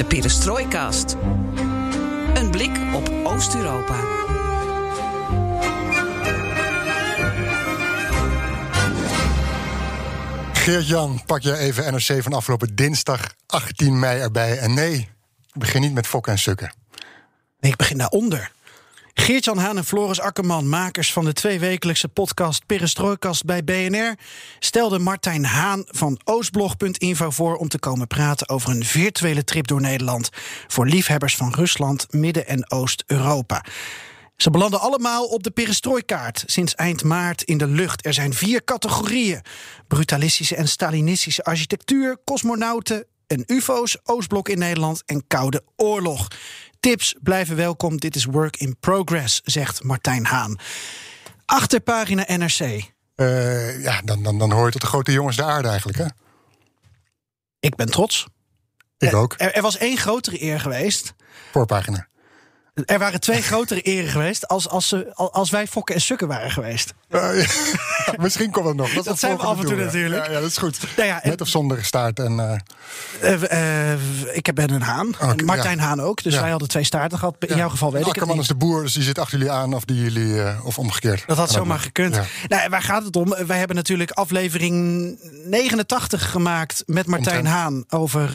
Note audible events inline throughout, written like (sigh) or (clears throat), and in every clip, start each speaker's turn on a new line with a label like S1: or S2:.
S1: De Perestrooikast. Een blik op Oost-Europa.
S2: Geert-Jan, pak je even NRC van afgelopen dinsdag 18 mei erbij. En nee, begin niet met fokken en sukken.
S3: Nee, ik begin daaronder. Geert-Jan Haan en Floris Akkerman, makers van de tweewekelijkse podcast Perestrooikast bij BNR, stelden Martijn Haan van Oostblog.info voor om te komen praten over een virtuele trip door Nederland voor liefhebbers van Rusland, Midden- en Oost-Europa. Ze belanden allemaal op de perestrooikaart sinds eind maart in de lucht. Er zijn vier categorieën: brutalistische en stalinistische architectuur, cosmonauten en UFO's, Oostblok in Nederland en Koude Oorlog. Tips blijven welkom. Dit is work in progress, zegt Martijn Haan. Achterpagina NRC.
S2: Uh, ja, dan, dan, dan hoor je tot de grote jongens de aarde eigenlijk, hè?
S3: Ik ben trots.
S2: Ik ook.
S3: Er, er was één grotere eer geweest.
S2: Voorpagina.
S3: Er waren twee grotere eren geweest als, als, ze, als wij fokken en sukken waren geweest.
S2: Uh, ja, (laughs) misschien komt het nog. Dat,
S3: dat zijn we af en toe natuurlijk.
S2: Ja, ja, dat is goed.
S3: Nou
S2: Met of zonder staart. En,
S3: uh... ik ben een haan. Okay, Martijn Haan ook. Dus wij hadden twee staarten gehad. In jouw geval weet ik
S2: Akkerman
S3: het
S2: is de boer, dus die zit achter jullie aan. Of, die jullie, of omgekeerd.
S3: Dat had zomaar gekund. Nou, waar gaat het om? Wij hebben natuurlijk aflevering 89 gemaakt met Martijn
S2: Omtrent.
S3: Haan. Over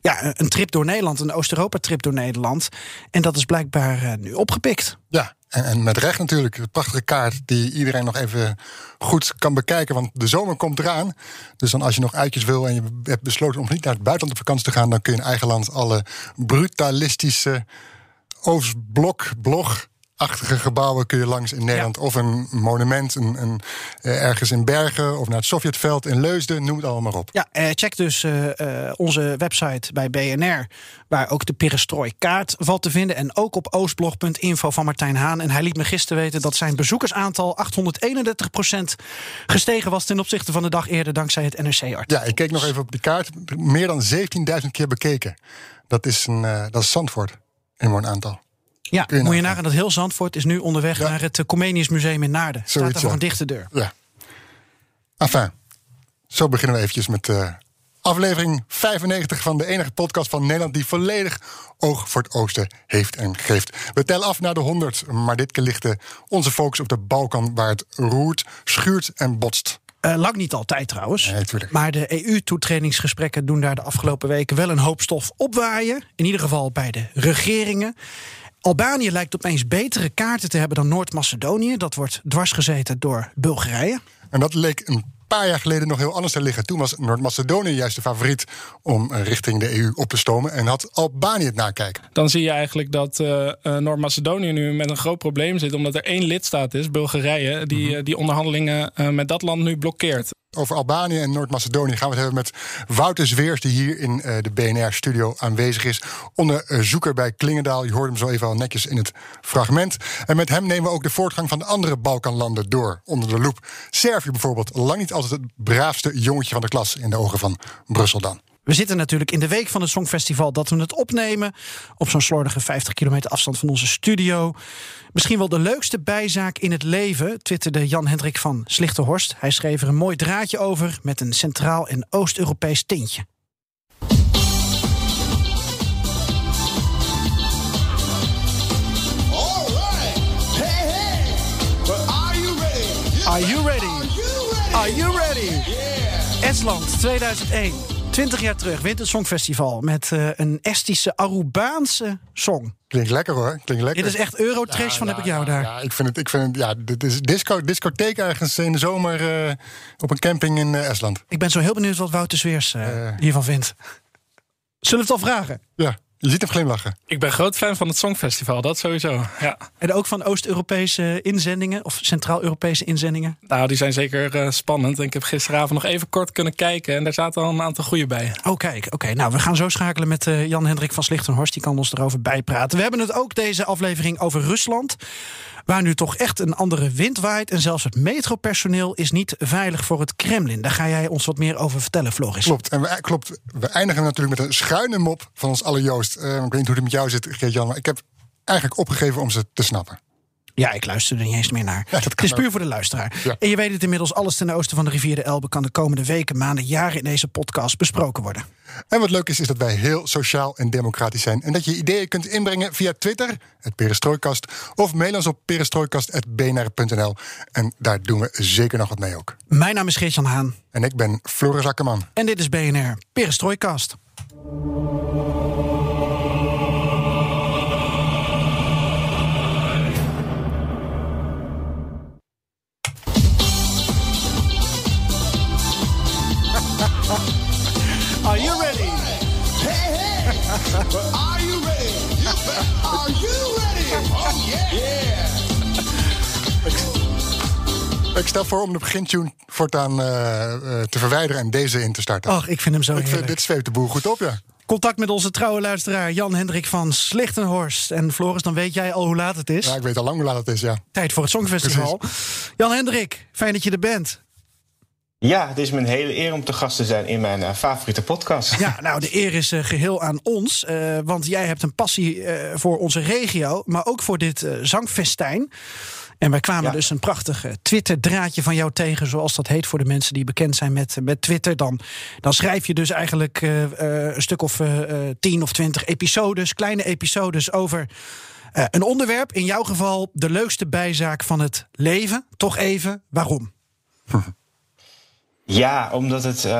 S3: ja, een trip door Nederland. Een Oost-Europa-trip door Nederland. En dat is blijkbaar uh, nu opgepikt.
S2: Ja, en, en, met recht natuurlijk. Een prachtige kaart die iedereen nog even goed kan bekijken. Want de zomer komt eraan. Dus dan als je nog uitjes wil en je hebt besloten om niet naar het buitenland op vakantie te gaan... dan kun je in eigen land alle brutalistische Oostblok, blog achtige gebouwen kun je langs in Nederland. Ja. Of een monument een, een, uh, ergens in Bergen of naar het Sovjetveld in Leusden. Noem het allemaal maar op.
S3: Ja, uh, check dus uh, onze website bij BNR. Waar ook de Perestrooi-kaart valt te vinden. En ook op oostblog.info van Martijn Haan. En hij liet me gisteren weten dat zijn bezoekersaantal 831% gestegen was ten opzichte van de dag eerder. Dankzij het NRC-artikel.
S2: Ja, ik keek nog even op die kaart. Meer dan 17.000 keer bekeken. Dat is, een, dat is Zandvoort. In een aantal.
S3: Ja, je moet je nagaan dat heel Zandvoort is nu onderweg ja. naar het Comenius Museum in Naarden. Staat
S2: Zoiets,
S3: er voor
S2: ja.
S3: een dichte deur.
S2: Ja. Enfin, zo beginnen we eventjes met uh, aflevering 95 van de enige podcast van Nederland die volledig oog voor het oosten heeft en geeft. We tellen af naar de 100, maar dit keer ligt onze focus op de Balkan waar het roert, schuurt en botst.
S3: Uh, lang niet altijd trouwens.
S2: Nee,
S3: maar de EU-toetredingsgesprekken doen daar de afgelopen weken wel een hoop stof opwaaien. In ieder geval bij de regeringen. Albanië lijkt opeens betere kaarten te hebben dan Noord-Macedonië. Dat wordt dwarsgezeten door Bulgarije.
S2: En dat leek een paar jaar geleden nog heel anders te liggen. Toen was Noord-Macedonië juist de favoriet om richting de EU op te stomen. En had Albanië het nakijken.
S4: Dan zie je eigenlijk dat uh, Noord-Macedonië nu met een groot probleem zit. Omdat er één lidstaat is, Bulgarije, die, mm-hmm. die onderhandelingen uh, met dat land nu blokkeert.
S2: Over Albanië en Noord-Macedonië gaan we het hebben met Wouter Zweers, die hier in uh, de BNR-studio aanwezig is. Onderzoeker bij Klingendaal. Je hoorde hem zo even al netjes in het fragment. En met hem nemen we ook de voortgang van de andere Balkanlanden door onder de loep. Servië bijvoorbeeld, lang niet altijd het braafste jongetje van de klas in de ogen van Brussel dan.
S3: We zitten natuurlijk in de week van het Songfestival dat we het opnemen. Op zo'n slordige 50 kilometer afstand van onze studio. Misschien wel de leukste bijzaak in het leven, twitterde Jan-Hendrik van Slichterhorst. Hij schreef er een mooi draadje over met een Centraal- en Oost-Europees tintje. Are you ready? Are you ready? Yeah. Estland 2001. 20 jaar terug, wint het Songfestival met uh, een Estische Arubaanse song.
S2: Klinkt lekker hoor, klinkt lekker.
S3: Dit is echt Eurotrash ja, van
S2: ja,
S3: heb ik jou
S2: ja,
S3: daar.
S2: Ja, ik vind het, ik vind het, ja, dit is disco, discotheek ergens in de zomer uh, op een camping in uh, Estland.
S3: Ik ben zo heel benieuwd wat Wouter Zweers hiervan vindt. Zullen we het al vragen?
S2: Ja. Je ziet hem glimlachen.
S4: Ik ben groot fan van het Songfestival, dat sowieso. Ja.
S3: En ook van Oost-Europese inzendingen of Centraal-Europese inzendingen?
S4: Nou, die zijn zeker uh, spannend. En ik heb gisteravond nog even kort kunnen kijken en daar zaten al een aantal goede bij.
S3: Oh, kijk. Oké, okay. nou, we gaan zo schakelen met uh, Jan-Hendrik van Slichtenhorst. Die kan ons erover bijpraten. We hebben het ook deze aflevering over Rusland. Waar nu toch echt een andere wind waait. En zelfs het metropersoneel is niet veilig voor het Kremlin. Daar ga jij ons wat meer over vertellen, Floris.
S2: Klopt. En we, klopt, we eindigen natuurlijk met een schuine mop van ons alle Joost. Uh, ik weet niet hoe het met jou zit, Geert-Jan. Maar ik heb eigenlijk opgegeven om ze te snappen.
S3: Ja, ik luister er niet eens meer naar.
S2: Ja, dat
S3: is puur voor de luisteraar.
S2: Ja.
S3: En je weet het inmiddels, alles ten oosten van de rivier de Elbe... kan de komende weken, maanden, jaren in deze podcast besproken worden.
S2: En wat leuk is, is dat wij heel sociaal en democratisch zijn. En dat je ideeën kunt inbrengen via Twitter, het Perestrooikast... of mail ons op perestrooikast.bnr.nl. En daar doen we zeker nog wat mee ook.
S3: Mijn naam is Geert-Jan Haan
S2: En ik ben Floris Akkerman.
S3: en dit is BNR Perestrooikast. Are you ready?
S5: Hey, hey! Are you ready? You bet. Are you ready? Oh, yeah! Yeah!
S2: Ik stel voor om de begintune voortaan eh, eh, te verwijderen en deze in te starten.
S3: Ach, ik vind hem zo
S2: ik vind, dit zweeft de boel goed op, ja.
S3: Contact met onze trouwe luisteraar Jan Hendrik van Slichtenhorst. En Floris, dan weet jij al hoe laat het is.
S2: Ja, ik weet al lang hoe laat het is, ja.
S3: Tijd voor het Songfestival. Jan Hendrik, fijn dat je er bent.
S6: Ja, het is me een hele eer om te gast te zijn in mijn eh, favoriete podcast.
S3: Ja, nou, de eer is eh, geheel aan ons. eh, want jij hebt een passie eh, voor onze regio, maar ook voor dit zangfestijn. En wij kwamen
S6: Ja.
S3: dus een prachtig Twitter-draadje van jou tegen, zoals dat heet voor de mensen die bekend zijn met, met Twitter. Dan, dan schrijf je dus eigenlijk eh, eh, een stuk of eh, eh, tien of twintig episodes, kleine episodes over eh, een onderwerp. In jouw geval de leukste bijzaak van het leven. Toch even, waarom? (laughs)
S6: Ja, omdat het. eh,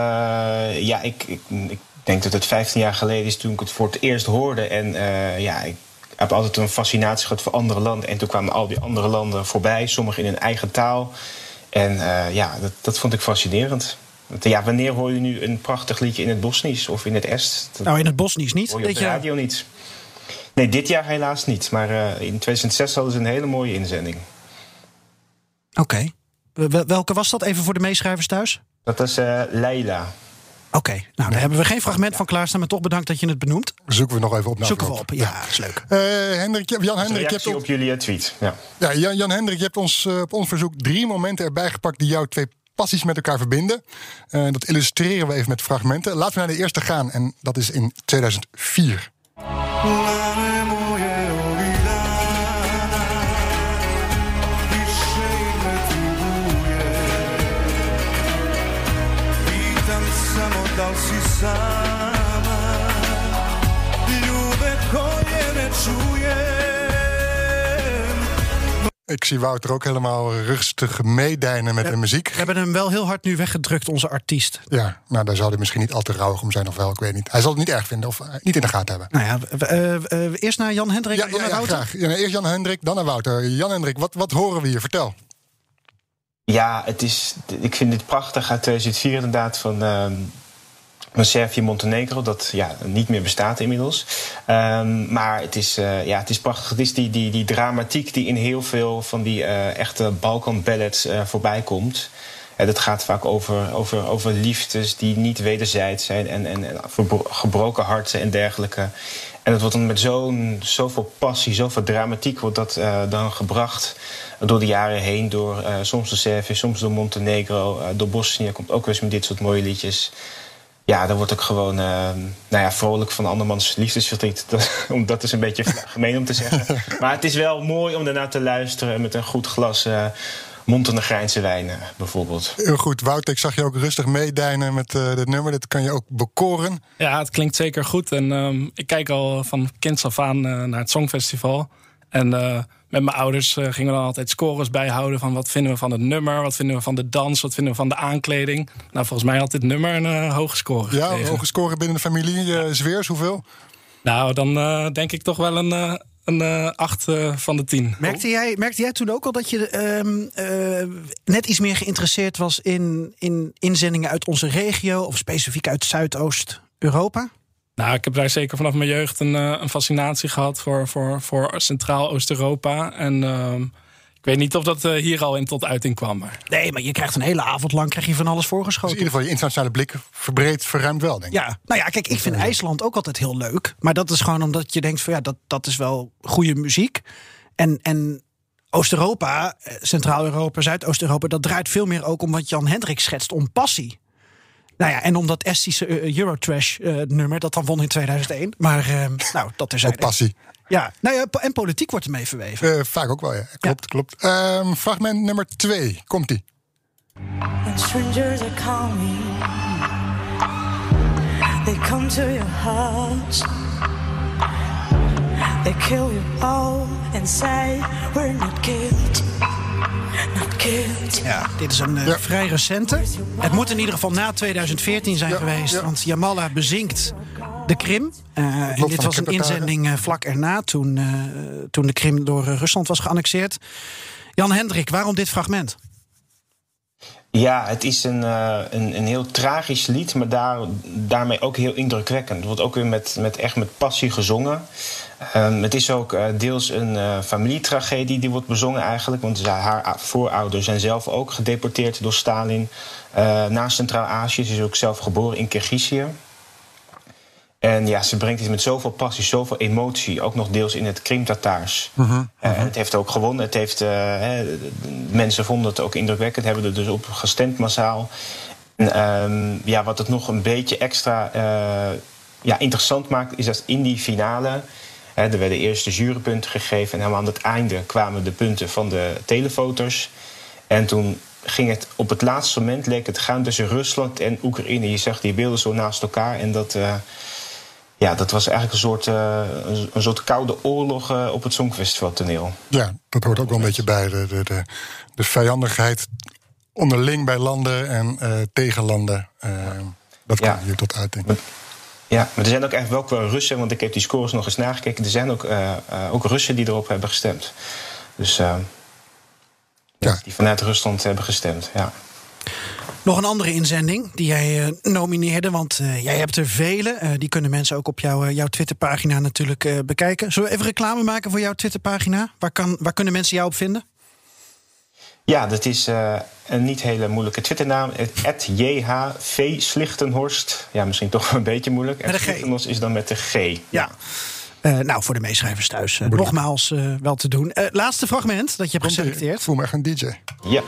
S6: ja, ik, ik, ik denk dat het 15 jaar geleden is toen ik het voor het eerst hoorde. En eh, ja, ik heb altijd een fascinatie gehad voor andere landen. En toen kwamen al die andere landen voorbij, sommige in hun eigen taal. En eh, ja, dat, dat vond ik fascinerend. Want, Ja, wanneer hoor je nu een prachtig liedje in het Bosnisch of in het Est? Dat
S3: Nou, in het Bosnisch niet.
S6: hoor je op de radio niet. Nee, dit jaar helaas niet. Maar in 2006 hadden ze een hele mooie inzending.
S3: Oké. Wel- Welke was dat even voor de meeschrijvers thuis?
S6: Dat is eh Leila.
S3: Oké, nou daar hebben we geen fragment van klaarstaan, maar toch bedankt dat je het benoemt.
S2: Zoeken we nog even op. na
S3: Zoeken we op. Ja, dat is leuk.
S2: Eh, Hendrik, Jan Hendrik, je hebt, op,
S6: op jullie eh, tweet. Ja.
S2: ja, Jan, Jan Hendrik, je hebt ons eh, op ons verzoek drie momenten erbij gepakt die jouw twee passies met elkaar verbinden. Eh, dat illustreren we even met fragmenten. Laten we naar de eerste gaan en dat is in 2004. Ik zie Wouter ook helemaal rustig meedijnen met de muziek.
S3: We hebben hem wel heel hard nu weggedrukt, onze artiest.
S2: Ja, nou daar zal hij misschien niet al te rauwig om zijn of wel, ik weet niet. Hij zal het niet erg vinden of eh, niet in de gaten hebben.
S3: Nou ja, eh, eh, eerst naar Jan Hendrik
S2: Ja,
S3: en dan
S2: ja,
S3: naar
S2: ja
S3: Wouter.
S2: graag. Ja, nou, eerst Jan Hendrik, dan naar Wouter. Jan Hendrik, wat, wat horen we hier? Vertel.
S6: ja, het is, ik vind dit prachtig uit 2004 inderdaad van, ehm van Servië Montenegro. Dat ja, niet meer bestaat inmiddels. Ehm, maar het is, eh, ja, het is prachtig. Het is die, die, die dramatiek die in heel veel van die eh, echte Balkan ballads eh, voorbij komt. En dat gaat vaak over, over, over liefdes die niet wederzijds zijn en, en, en gebroken harten en dergelijke. En dat wordt dan met zo'n, zoveel passie, zoveel dramatiek wordt dat dan gebracht door de jaren heen. Door soms door Servië, soms door Montenegro, door Bosnië komt ook wel eens met dit soort mooie liedjes. Ja, dan word ik gewoon eh, nou ja, vrolijk van andermans liefdesverdriet. (laughs) Dat, om- dat is een beetje gemeen om te zeggen. (laughs) Maar het is wel mooi om daarna te luisteren met een goed glas eh Montenegrijnse wijn eh, bijvoorbeeld.
S2: Heel goed, Wouter, ik zag je ook rustig meedijnen met eh dit nummer. Dat kan je ook bekoren.
S4: Ja, het klinkt zeker goed. En ehm, ik kijk al van kinds af aan naar het Songfestival. En eh, met mijn ouders eh, gingen we dan altijd scores bijhouden van wat vinden we van het nummer, wat vinden we van de dans, wat vinden we van de aankleding. Nou, volgens mij had dit nummer een eh, hoge score.
S2: Ja,
S4: gekregen.
S2: hoge scoren binnen de familie. Eh Zweers, hoeveel?
S4: Nou, dan eh, denk ik toch wel een, eh een eh, 8 van de 10.
S3: Merkte jij, merkte jij toen ook al dat je ehm, eh, net iets meer geïnteresseerd was in, in inzendingen uit onze regio of specifiek uit Zuidoost-Europa?
S4: Nou, ik heb daar zeker vanaf mijn jeugd een, eh, een fascinatie gehad voor, voor, voor Centraal-Oost-Europa. En ehm, ik weet niet of dat eh, hier al in tot uiting kwam. Maar
S3: Nee, maar je krijgt een hele avond lang krijg je van alles
S2: Dus in
S3: voorgeschoten.
S2: ieder geval je internationale blik verbreed, verruimt wel, denk ik.
S3: Ja, nou ja, kijk, ik vind IJsland ook altijd heel leuk. Maar dat is gewoon omdat je denkt van ja, dat, dat is wel goede muziek. En, en Oost-Europa, eh, Centraal-Europa, Zuidoost-Europa, dat draait veel meer ook om wat Jan Hendrik schetst, om passie. Nou ja, en om dat Estische eh, Eurotrash eh, nummer, dat dan won in 2001. Maar eh, nou, dat is
S2: Ook passie.
S3: Ja, nou ja, en politiek wordt ermee verweven.
S2: Eh, vaak ook wel, ja. Klopt, klopt. Ehm, fragment nummer twee. Komt-ie.
S7: When strangers are coming, they come to your house. They kill you all and say, We're not guilty.
S3: Ja, dit is een eh,
S2: Ja.
S3: vrij recente. Het moet in ieder geval na 2014 zijn
S2: Ja,
S3: geweest.
S2: ja.
S3: Want Jamala bezinkt de Krim. Eh, en dit was een inzending eh, vlak erna, toen, eh, toen de Krim door Rusland was geannexeerd. Jan Hendrik, waarom dit fragment?
S6: Ja, het is een, eh, een, een heel tragisch lied, maar daar, daarmee ook heel indrukwekkend. Het wordt ook weer met, met, echt met passie gezongen. Ehm, het is ook eh, deels een eh, familietragedie die wordt bezongen eigenlijk. Want haar voorouders zijn zelf ook gedeporteerd door Stalin eh, naar Centraal-Azië. Ze is ook zelf geboren in Kirgizië. En ja, ze brengt het met zoveel passie, zoveel emotie. Ook nog deels in het Krim-Tataars. Eh, en het heeft ook gewonnen. Het heeft, mensen vonden het ook indrukwekkend. Hebben er dus op gestemd massaal. En, ehm, ja, wat het nog een beetje extra ja, interessant maakt... is dat in die finale... Er werden eerst de jurypunten gegeven... en helemaal aan het einde kwamen de punten van de telefoters. En toen ging het op het laatste moment... leek het gaan tussen Rusland en Oekraïne. Je zag die beelden zo naast elkaar en dat... eh, ja, dat was eigenlijk een soort, eh, een, soort koude oorlog eh, op het Songfestivaltoneel.
S2: Ja, dat hoort ook wel een beetje bij. De, de, de, de vijandigheid onderling bij landen en tegen landen. Dat
S6: Ja.
S2: komt hier tot uiting.
S6: Ja, maar er zijn ook echt wel Russen, want ik heb die scores nog eens nagekeken. Er zijn ook, eh, eh, ook Russen die erop hebben gestemd. Dus eh,
S2: Ja.
S6: die vanuit Rusland hebben gestemd. Ja.
S3: Nog een andere inzending die jij eh, nomineerde. Want eh, jij hebt er vele. Eh, die kunnen mensen ook op jouw, jouw Twitterpagina natuurlijk eh, bekijken. Zullen we even reclame maken voor jouw Twitterpagina? Waar, kan, waar kunnen mensen jou op vinden?
S6: Ja, dat is eh, een niet hele moeilijke Twitternaam. Het JHV Slichtenhorst. Ja, misschien toch een beetje moeilijk.
S3: G.
S6: Slichtenhorst is dan met de G.
S3: Ja. Eh, nou, voor de meeschrijvers thuis eh, nogmaals wel te doen. Eh, laatste fragment dat je hebt.
S2: Ik
S3: geselecteerd.
S2: voel me echt een DJ.
S6: Ja.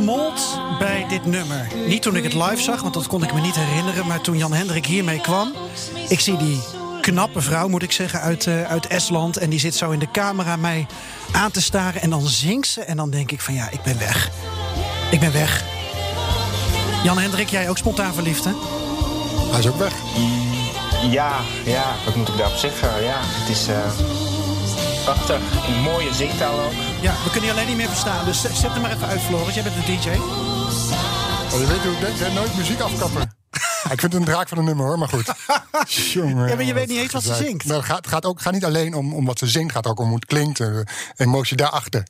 S3: Smolt bij dit nummer. Niet toen ik het live zag, want dat kon ik me niet herinneren. Maar toen Jan Hendrik hiermee kwam. Ik zie die knappe vrouw, moet ik zeggen, uit, eh, uit Estland. En die zit zo in de camera mij aan te staren. En dan zingt ze. En dan denk ik van ja, ik ben weg. Ik ben weg. Jan Hendrik, jij ook spontaan verliefd, hè?
S2: Hij is ook weg.
S6: Ja, ja, wat moet ik daarop zeggen? Ja, het is eh, prachtig. Een mooie zingtaal ook.
S3: Ja, we kunnen je alleen niet meer verstaan. Dus zet hem maar even uit, Floris. Jij bent de DJ.
S2: Oh, je weet hoe ik denk, hè? nooit muziek afkappen. (laughs) Ik vind het een draak van een nummer hoor, maar goed. (laughs) Jongen,
S3: Ja, maar je weet niet eens wat ze zingt.
S2: Nou, het gaat, gaat ook gaat niet alleen om, om wat ze zingt, het gaat ook om hoe het klinkt, de emotie daarachter.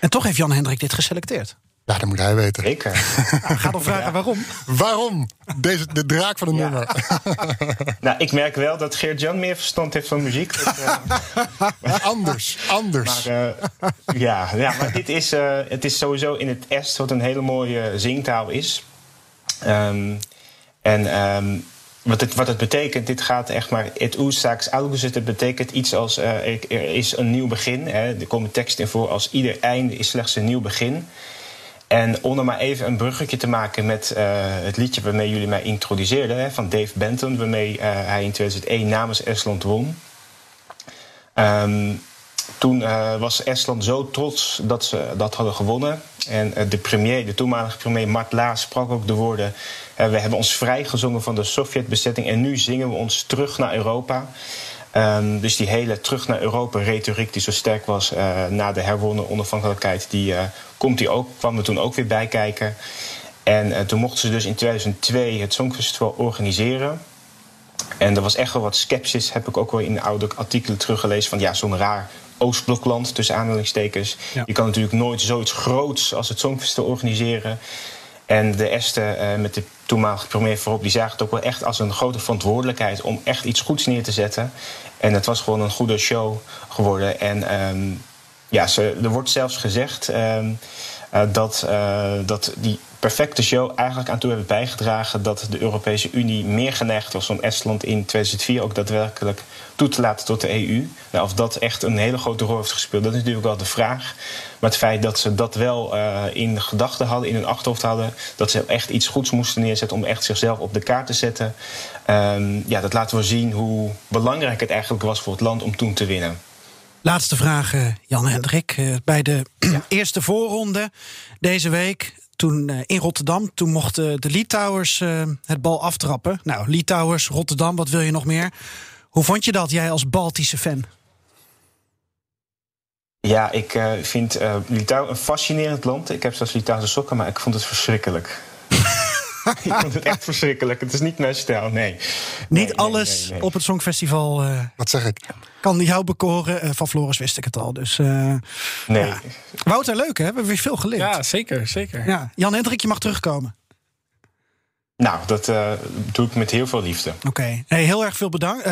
S3: En toch heeft Jan Hendrik dit geselecteerd.
S2: Ja, dat moet hij weten.
S6: Zeker. (laughs)
S3: Nou, ga dan vragen waarom.
S2: Waarom? Deze, de draak van een nummer. (laughs)
S6: nou, ik merk wel dat Geert-Jan meer verstand heeft van muziek. Dat, eh, (laughs)
S2: anders, anders.
S6: maar, eh, ja, ja, maar dit is, eh, het is sowieso in het Est wat een hele mooie zingtaal is. Ehm, en ehm, wat, het, wat het betekent, dit gaat echt maar... Het oerzaaks algus, het betekent iets als... eh, er, er is een nieuw begin. Hè. Er komen teksten in voor als ieder einde is slechts een nieuw begin. En om maar even een bruggetje te maken met eh, het liedje waarmee jullie mij introduceerden, hè, van Dave Benton, waarmee eh, hij in 2001 namens Estland won. Ehm, toen eh, was Estland zo trots dat ze dat hadden gewonnen. En de premier, de toenmalige premier Mart Laar sprak ook de woorden... we hebben ons vrijgezongen van de Sovjetbezetting... en nu zingen we ons terug naar Europa. Ehm, dus die hele terug naar Europa-retoriek die zo sterk was... na de herwonnen onafhankelijkheid... die eh, komt die ook, kwam er toen ook weer bij kijken. En eh, toen mochten ze dus in 2002 het Songfestival organiseren... En er was echt wel wat sceptisch, heb ik ook wel in oude artikelen teruggelezen. Van ja, zo'n raar Oostblokland, tussen aanhalingstekens.
S3: Ja.
S6: Je kan natuurlijk nooit zoiets groots als het Songfestival organiseren. En de Esten eh, met de toenmalige premier voorop, die zagen het ook wel echt als een grote verantwoordelijkheid om echt iets goeds neer te zetten. En het was gewoon een goede show geworden. En ehm, ja, ze, er wordt zelfs gezegd. ehm, eh, dat, eh, dat die perfecte show eigenlijk aan toe hebben bijgedragen dat de Europese Unie meer geneigd was om Estland in 2004 ook daadwerkelijk toe te laten tot de EU. Nou, of dat echt een hele grote rol heeft gespeeld, dat is natuurlijk wel de vraag. Maar het feit dat ze dat wel uh, in gedachten hadden, in hun achterhoofd hadden, dat ze echt iets goeds moesten neerzetten om echt zichzelf op de kaart te zetten, um, ja, dat laten we zien hoe belangrijk het eigenlijk was voor het land om toen te winnen.
S3: Laatste vraag, uh, Jan Hendrik. Uh, bij de (clears throat) ja. eerste voorronde deze week toen uh, in Rotterdam. Toen mochten de Litouwers uh, het bal aftrappen. Nou, Litouwers, Rotterdam, wat wil je nog meer? Hoe vond je dat, jij als Baltische fan?
S6: Ja, ik uh, vind Litouwen een fascinerend land. Ik heb zelfs Litouwse sokken, maar ik vond het verschrikkelijk. (laughs) ik vond het echt verschrikkelijk. Het is niet mijn stijl, nee.
S3: Niet
S6: nee,
S3: alles
S6: nee, nee,
S3: op het Songfestival uh,
S2: Wat zeg ik?
S3: kan jou bekoren. Uh, van Floris wist ik het al. Dus, uh,
S6: nee.
S3: Ja. Wouter, leuk hè? We hebben weer veel geleerd.
S4: Ja, zeker, zeker.
S3: Ja. Jan Hendrik, je mag terugkomen.
S6: Nou, dat doe ik met heel veel liefde.
S3: Oké. Okay. Hey, heel erg veel bedankt.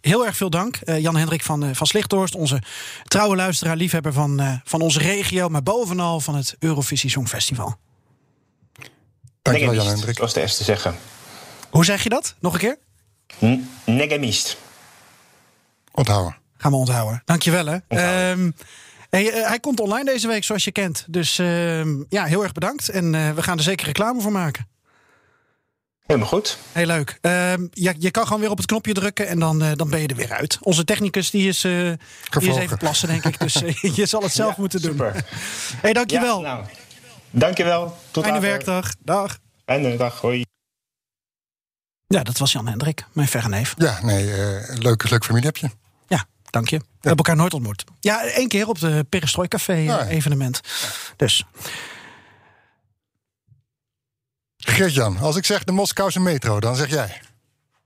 S3: Heel erg veel dank, uh, Jan Hendrik van, uh, van Slichthorst, onze trouwe luisteraar, liefhebber van, uh, van onze regio, maar bovenal van het Eurovisie Songfestival.
S2: Dankjewel, Jan Hendrik.
S6: Zoals de eerste zeggen.
S3: Hoe zeg je dat? Nog een keer?
S6: Negemist.
S2: Onthouden.
S3: Gaan we onthouden. Dankjewel hè. Um, hey, hij komt online deze week, zoals je kent. Dus uh, ja, heel erg bedankt. En we gaan er zeker reclame voor maken.
S6: Helemaal goed.
S3: Heel leuk. Uh, ja, je kan gewoon weer op het knopje drukken en dan, uh, dan ben je er weer uit. Onze technicus die is, uh, die is even plassen, denk ik. Dus (laughs) je zal het zelf
S6: ja,
S3: moeten doen.
S6: Super.
S3: hey, dankjewel.
S6: Ja, nou, dankjewel. Tot
S3: Fijne
S6: later.
S3: werkdag. Dag.
S6: Fijne dag. Hoi.
S3: Ja, dat was Jan Hendrik, mijn verre neef.
S2: Ja, nee, uh, leuk, leuk familie heb je.
S3: Ja, dank je. We ja. hebben elkaar nooit ontmoet. Ja, één keer op de Perestrooi Café ja. evenement. Dus...
S2: Geert-Jan, als ik zeg de Moskouse metro, dan zeg jij?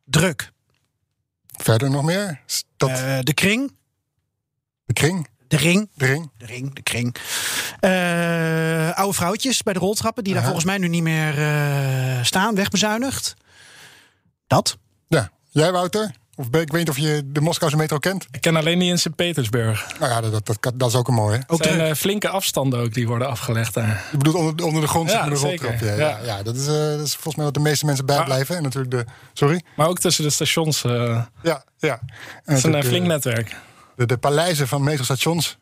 S3: Druk.
S2: Verder nog meer?
S3: Dat... Uh, de kring.
S2: De kring?
S3: De ring.
S2: De ring.
S3: De ring, de kring. Uh, oude vrouwtjes bij de roltrappen, die uh -huh. daar volgens mij nu niet meer uh, staan, wegbezuinigd. Dat.
S2: Ja. Jij, Wouter? Of ik weet niet of je de Moskouse metro kent.
S4: Ik ken alleen die in Sint-Petersburg.
S2: Nou ja, dat, dat, dat, is ook een mooie.
S4: Ook zijn uh, flinke afstanden ook die worden afgelegd daar.
S2: Je bedoelt onder, onder de grond,
S4: ja,
S2: de
S4: zeker.
S2: Ja, ja. ja, dat, is, uh, dat is volgens mij wat de meeste mensen bijblijven. Maar, en natuurlijk de. Sorry?
S4: Maar ook tussen de stations. Uh,
S2: ja, ja.
S4: Het is een flink netwerk.
S2: De, de paleizen van metrostations.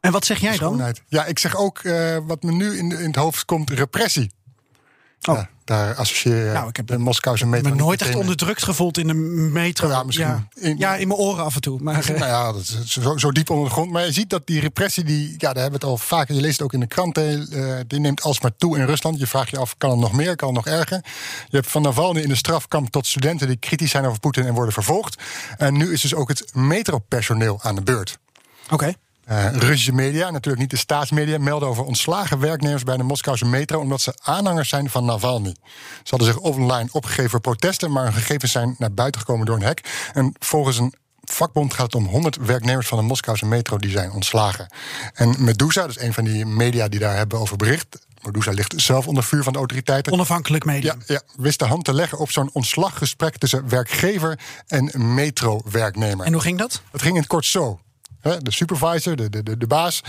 S3: En wat zeg jij dan?
S2: Ja, ik zeg ook wat me nu in, in het hoofd komt: repressie.
S3: Oh.
S2: Ja, daar associeer je
S3: nou, ik heb
S2: de Moskouse metro.
S3: me nooit echt onderdrukt gevoeld in de metro.
S2: Ja, misschien.
S3: Ja, in, ja, in mijn oren af en toe. Maar, (laughs)
S2: nou ja, dat is zo, zo, diep onder de grond. Maar je ziet dat die repressie, die, ja, daar hebben we het al vaker. Je leest het ook in de kranten. Uh, die neemt alsmaar toe in Rusland. Je vraagt je af, kan het nog meer? Kan het nog erger? Je hebt van Navalny in de strafkamp tot studenten die kritisch zijn over Poetin en worden vervolgd. En nu is dus ook het metropersoneel aan de beurt.
S3: Oké. Okay.
S2: Uh, Russische media, natuurlijk niet de staatsmedia, melden over ontslagen werknemers bij de Moskouse metro omdat ze aanhangers zijn van Navalny. Ze hadden zich online opgegeven voor protesten, maar hun gegevens zijn naar buiten gekomen door een hack. En volgens een vakbond gaat het om 100 werknemers van de Moskouse metro die zijn ontslagen. En Medusa, dat is een van die media die daar hebben over bericht. Medusa ligt zelf onder vuur van de autoriteiten.
S3: Onafhankelijk media.
S2: Ja, ja, wist de hand te leggen op zo'n ontslaggesprek tussen werkgever en metrowerknemer.
S3: En hoe ging dat?
S2: Het ging in het kort zo. De supervisor, de, de, de, baas,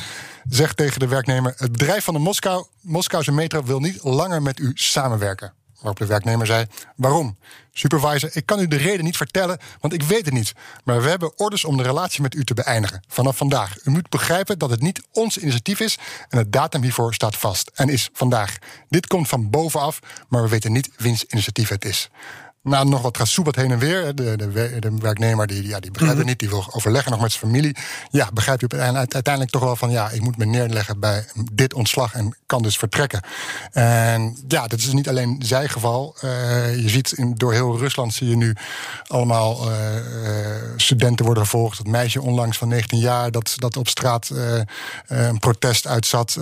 S2: zegt tegen de werknemer: Het bedrijf van de Moskou, Moskouse metro wil niet langer met u samenwerken. Waarop de werknemer zei: Waarom? Supervisor, ik kan u de reden niet vertellen, want ik weet het niet. Maar we hebben orders om de relatie met u te beëindigen. Vanaf vandaag. U moet begrijpen dat het niet ons initiatief is en het datum hiervoor staat vast. En is vandaag. Dit komt van bovenaf, maar we weten niet wiens initiatief het is. Na nog wat gesoepeld heen en weer. De, de, de werknemer die, ja, die begrijpt het niet. Die wil overleggen nog met zijn familie. Ja, begrijpt u uiteindelijk toch wel van... ja, ik moet me neerleggen bij dit ontslag en kan dus vertrekken. En ja, dat is niet alleen zijn geval. Uh, je ziet in, door heel Rusland zie je nu allemaal uh, studenten worden vervolgd. Dat meisje onlangs van 19 jaar dat, dat op straat uh, een protest uitzat.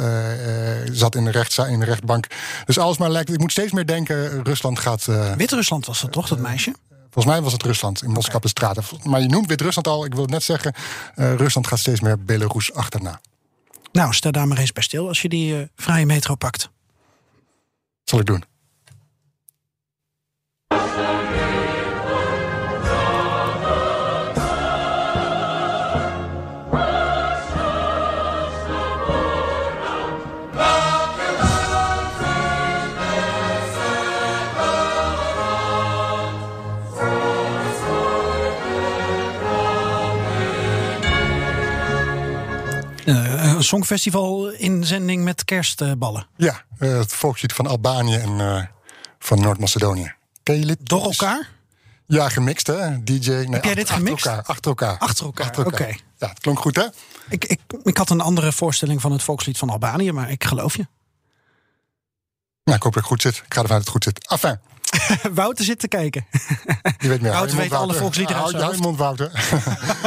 S2: zat in de, in de rechtbank. Dus alles maar lijkt... Ik moet steeds meer denken, Rusland gaat...
S3: Wit-Rusland was dat toch, dat meisje?
S2: Volgens mij was het Rusland, in Moskou de straten. Maar je noemt Wit-Rusland al, ik wil het net zeggen... Uh, Rusland gaat steeds meer Belarus achterna.
S3: Nou, sta daar maar eens bij stil als je die uh, vrije metro pakt.
S2: Zal ik doen.
S3: Een songfestival inzending met kerstballen.
S2: Ja, eh, het volkslied van Albanië en eh, van Noord-Macedonië. Ken je dit?
S3: Door elkaar?
S2: Ja, gemixt hè? DJ. Nee,
S3: Heb jij dit gemixt?
S2: Achter elkaar. Achter elkaar.
S3: Achter elkaar, oké.
S2: Ja, het klonk goed hè?
S3: Ik, ik, ik had een andere voorstelling van het volkslied van Albanië, maar ik geloof je.
S2: Nou, ik hoop dat het goed zit. Ik ga ervan uit dat het goed zit. Enfin, (laughs)
S3: Wouter zit te kijken.
S2: je weet meer.
S3: Wouter weet alle volksliederen uit
S2: Hou
S3: zijn
S2: hou je mond, Wouter.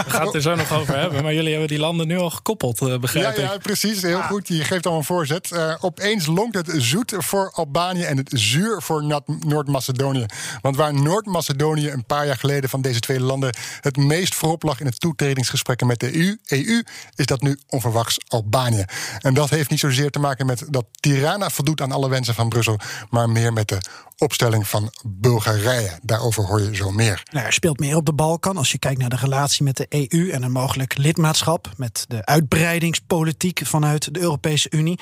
S4: We gaan het er zo nog over hebben. Maar jullie hebben die landen nu al gekoppeld, eh,
S2: Ja,
S4: begrijp ik.
S2: ja, precies. Heel goed. Je geeft al een voorzet. Eh, opeens lonkt het zoet voor Albanië en het zuur voor Noord- Noord-Macedonië. Want waar Noord-Macedonië een paar jaar geleden van deze twee landen het meest voorop lag in de toetredingsgesprekken met de EU, EU is dat nu onverwachts Albanië. En dat heeft niet zozeer te maken met dat Tirana voldoet aan alle wensen van Brussel, maar meer met de opstelling van Bulgarije. Daarover hoor je zo meer.
S3: Nou, er speelt meer op de Balkan als je kijkt naar de relatie met de EU en een mogelijk lidmaatschap met de uitbreidingspolitiek vanuit de Europese Unie.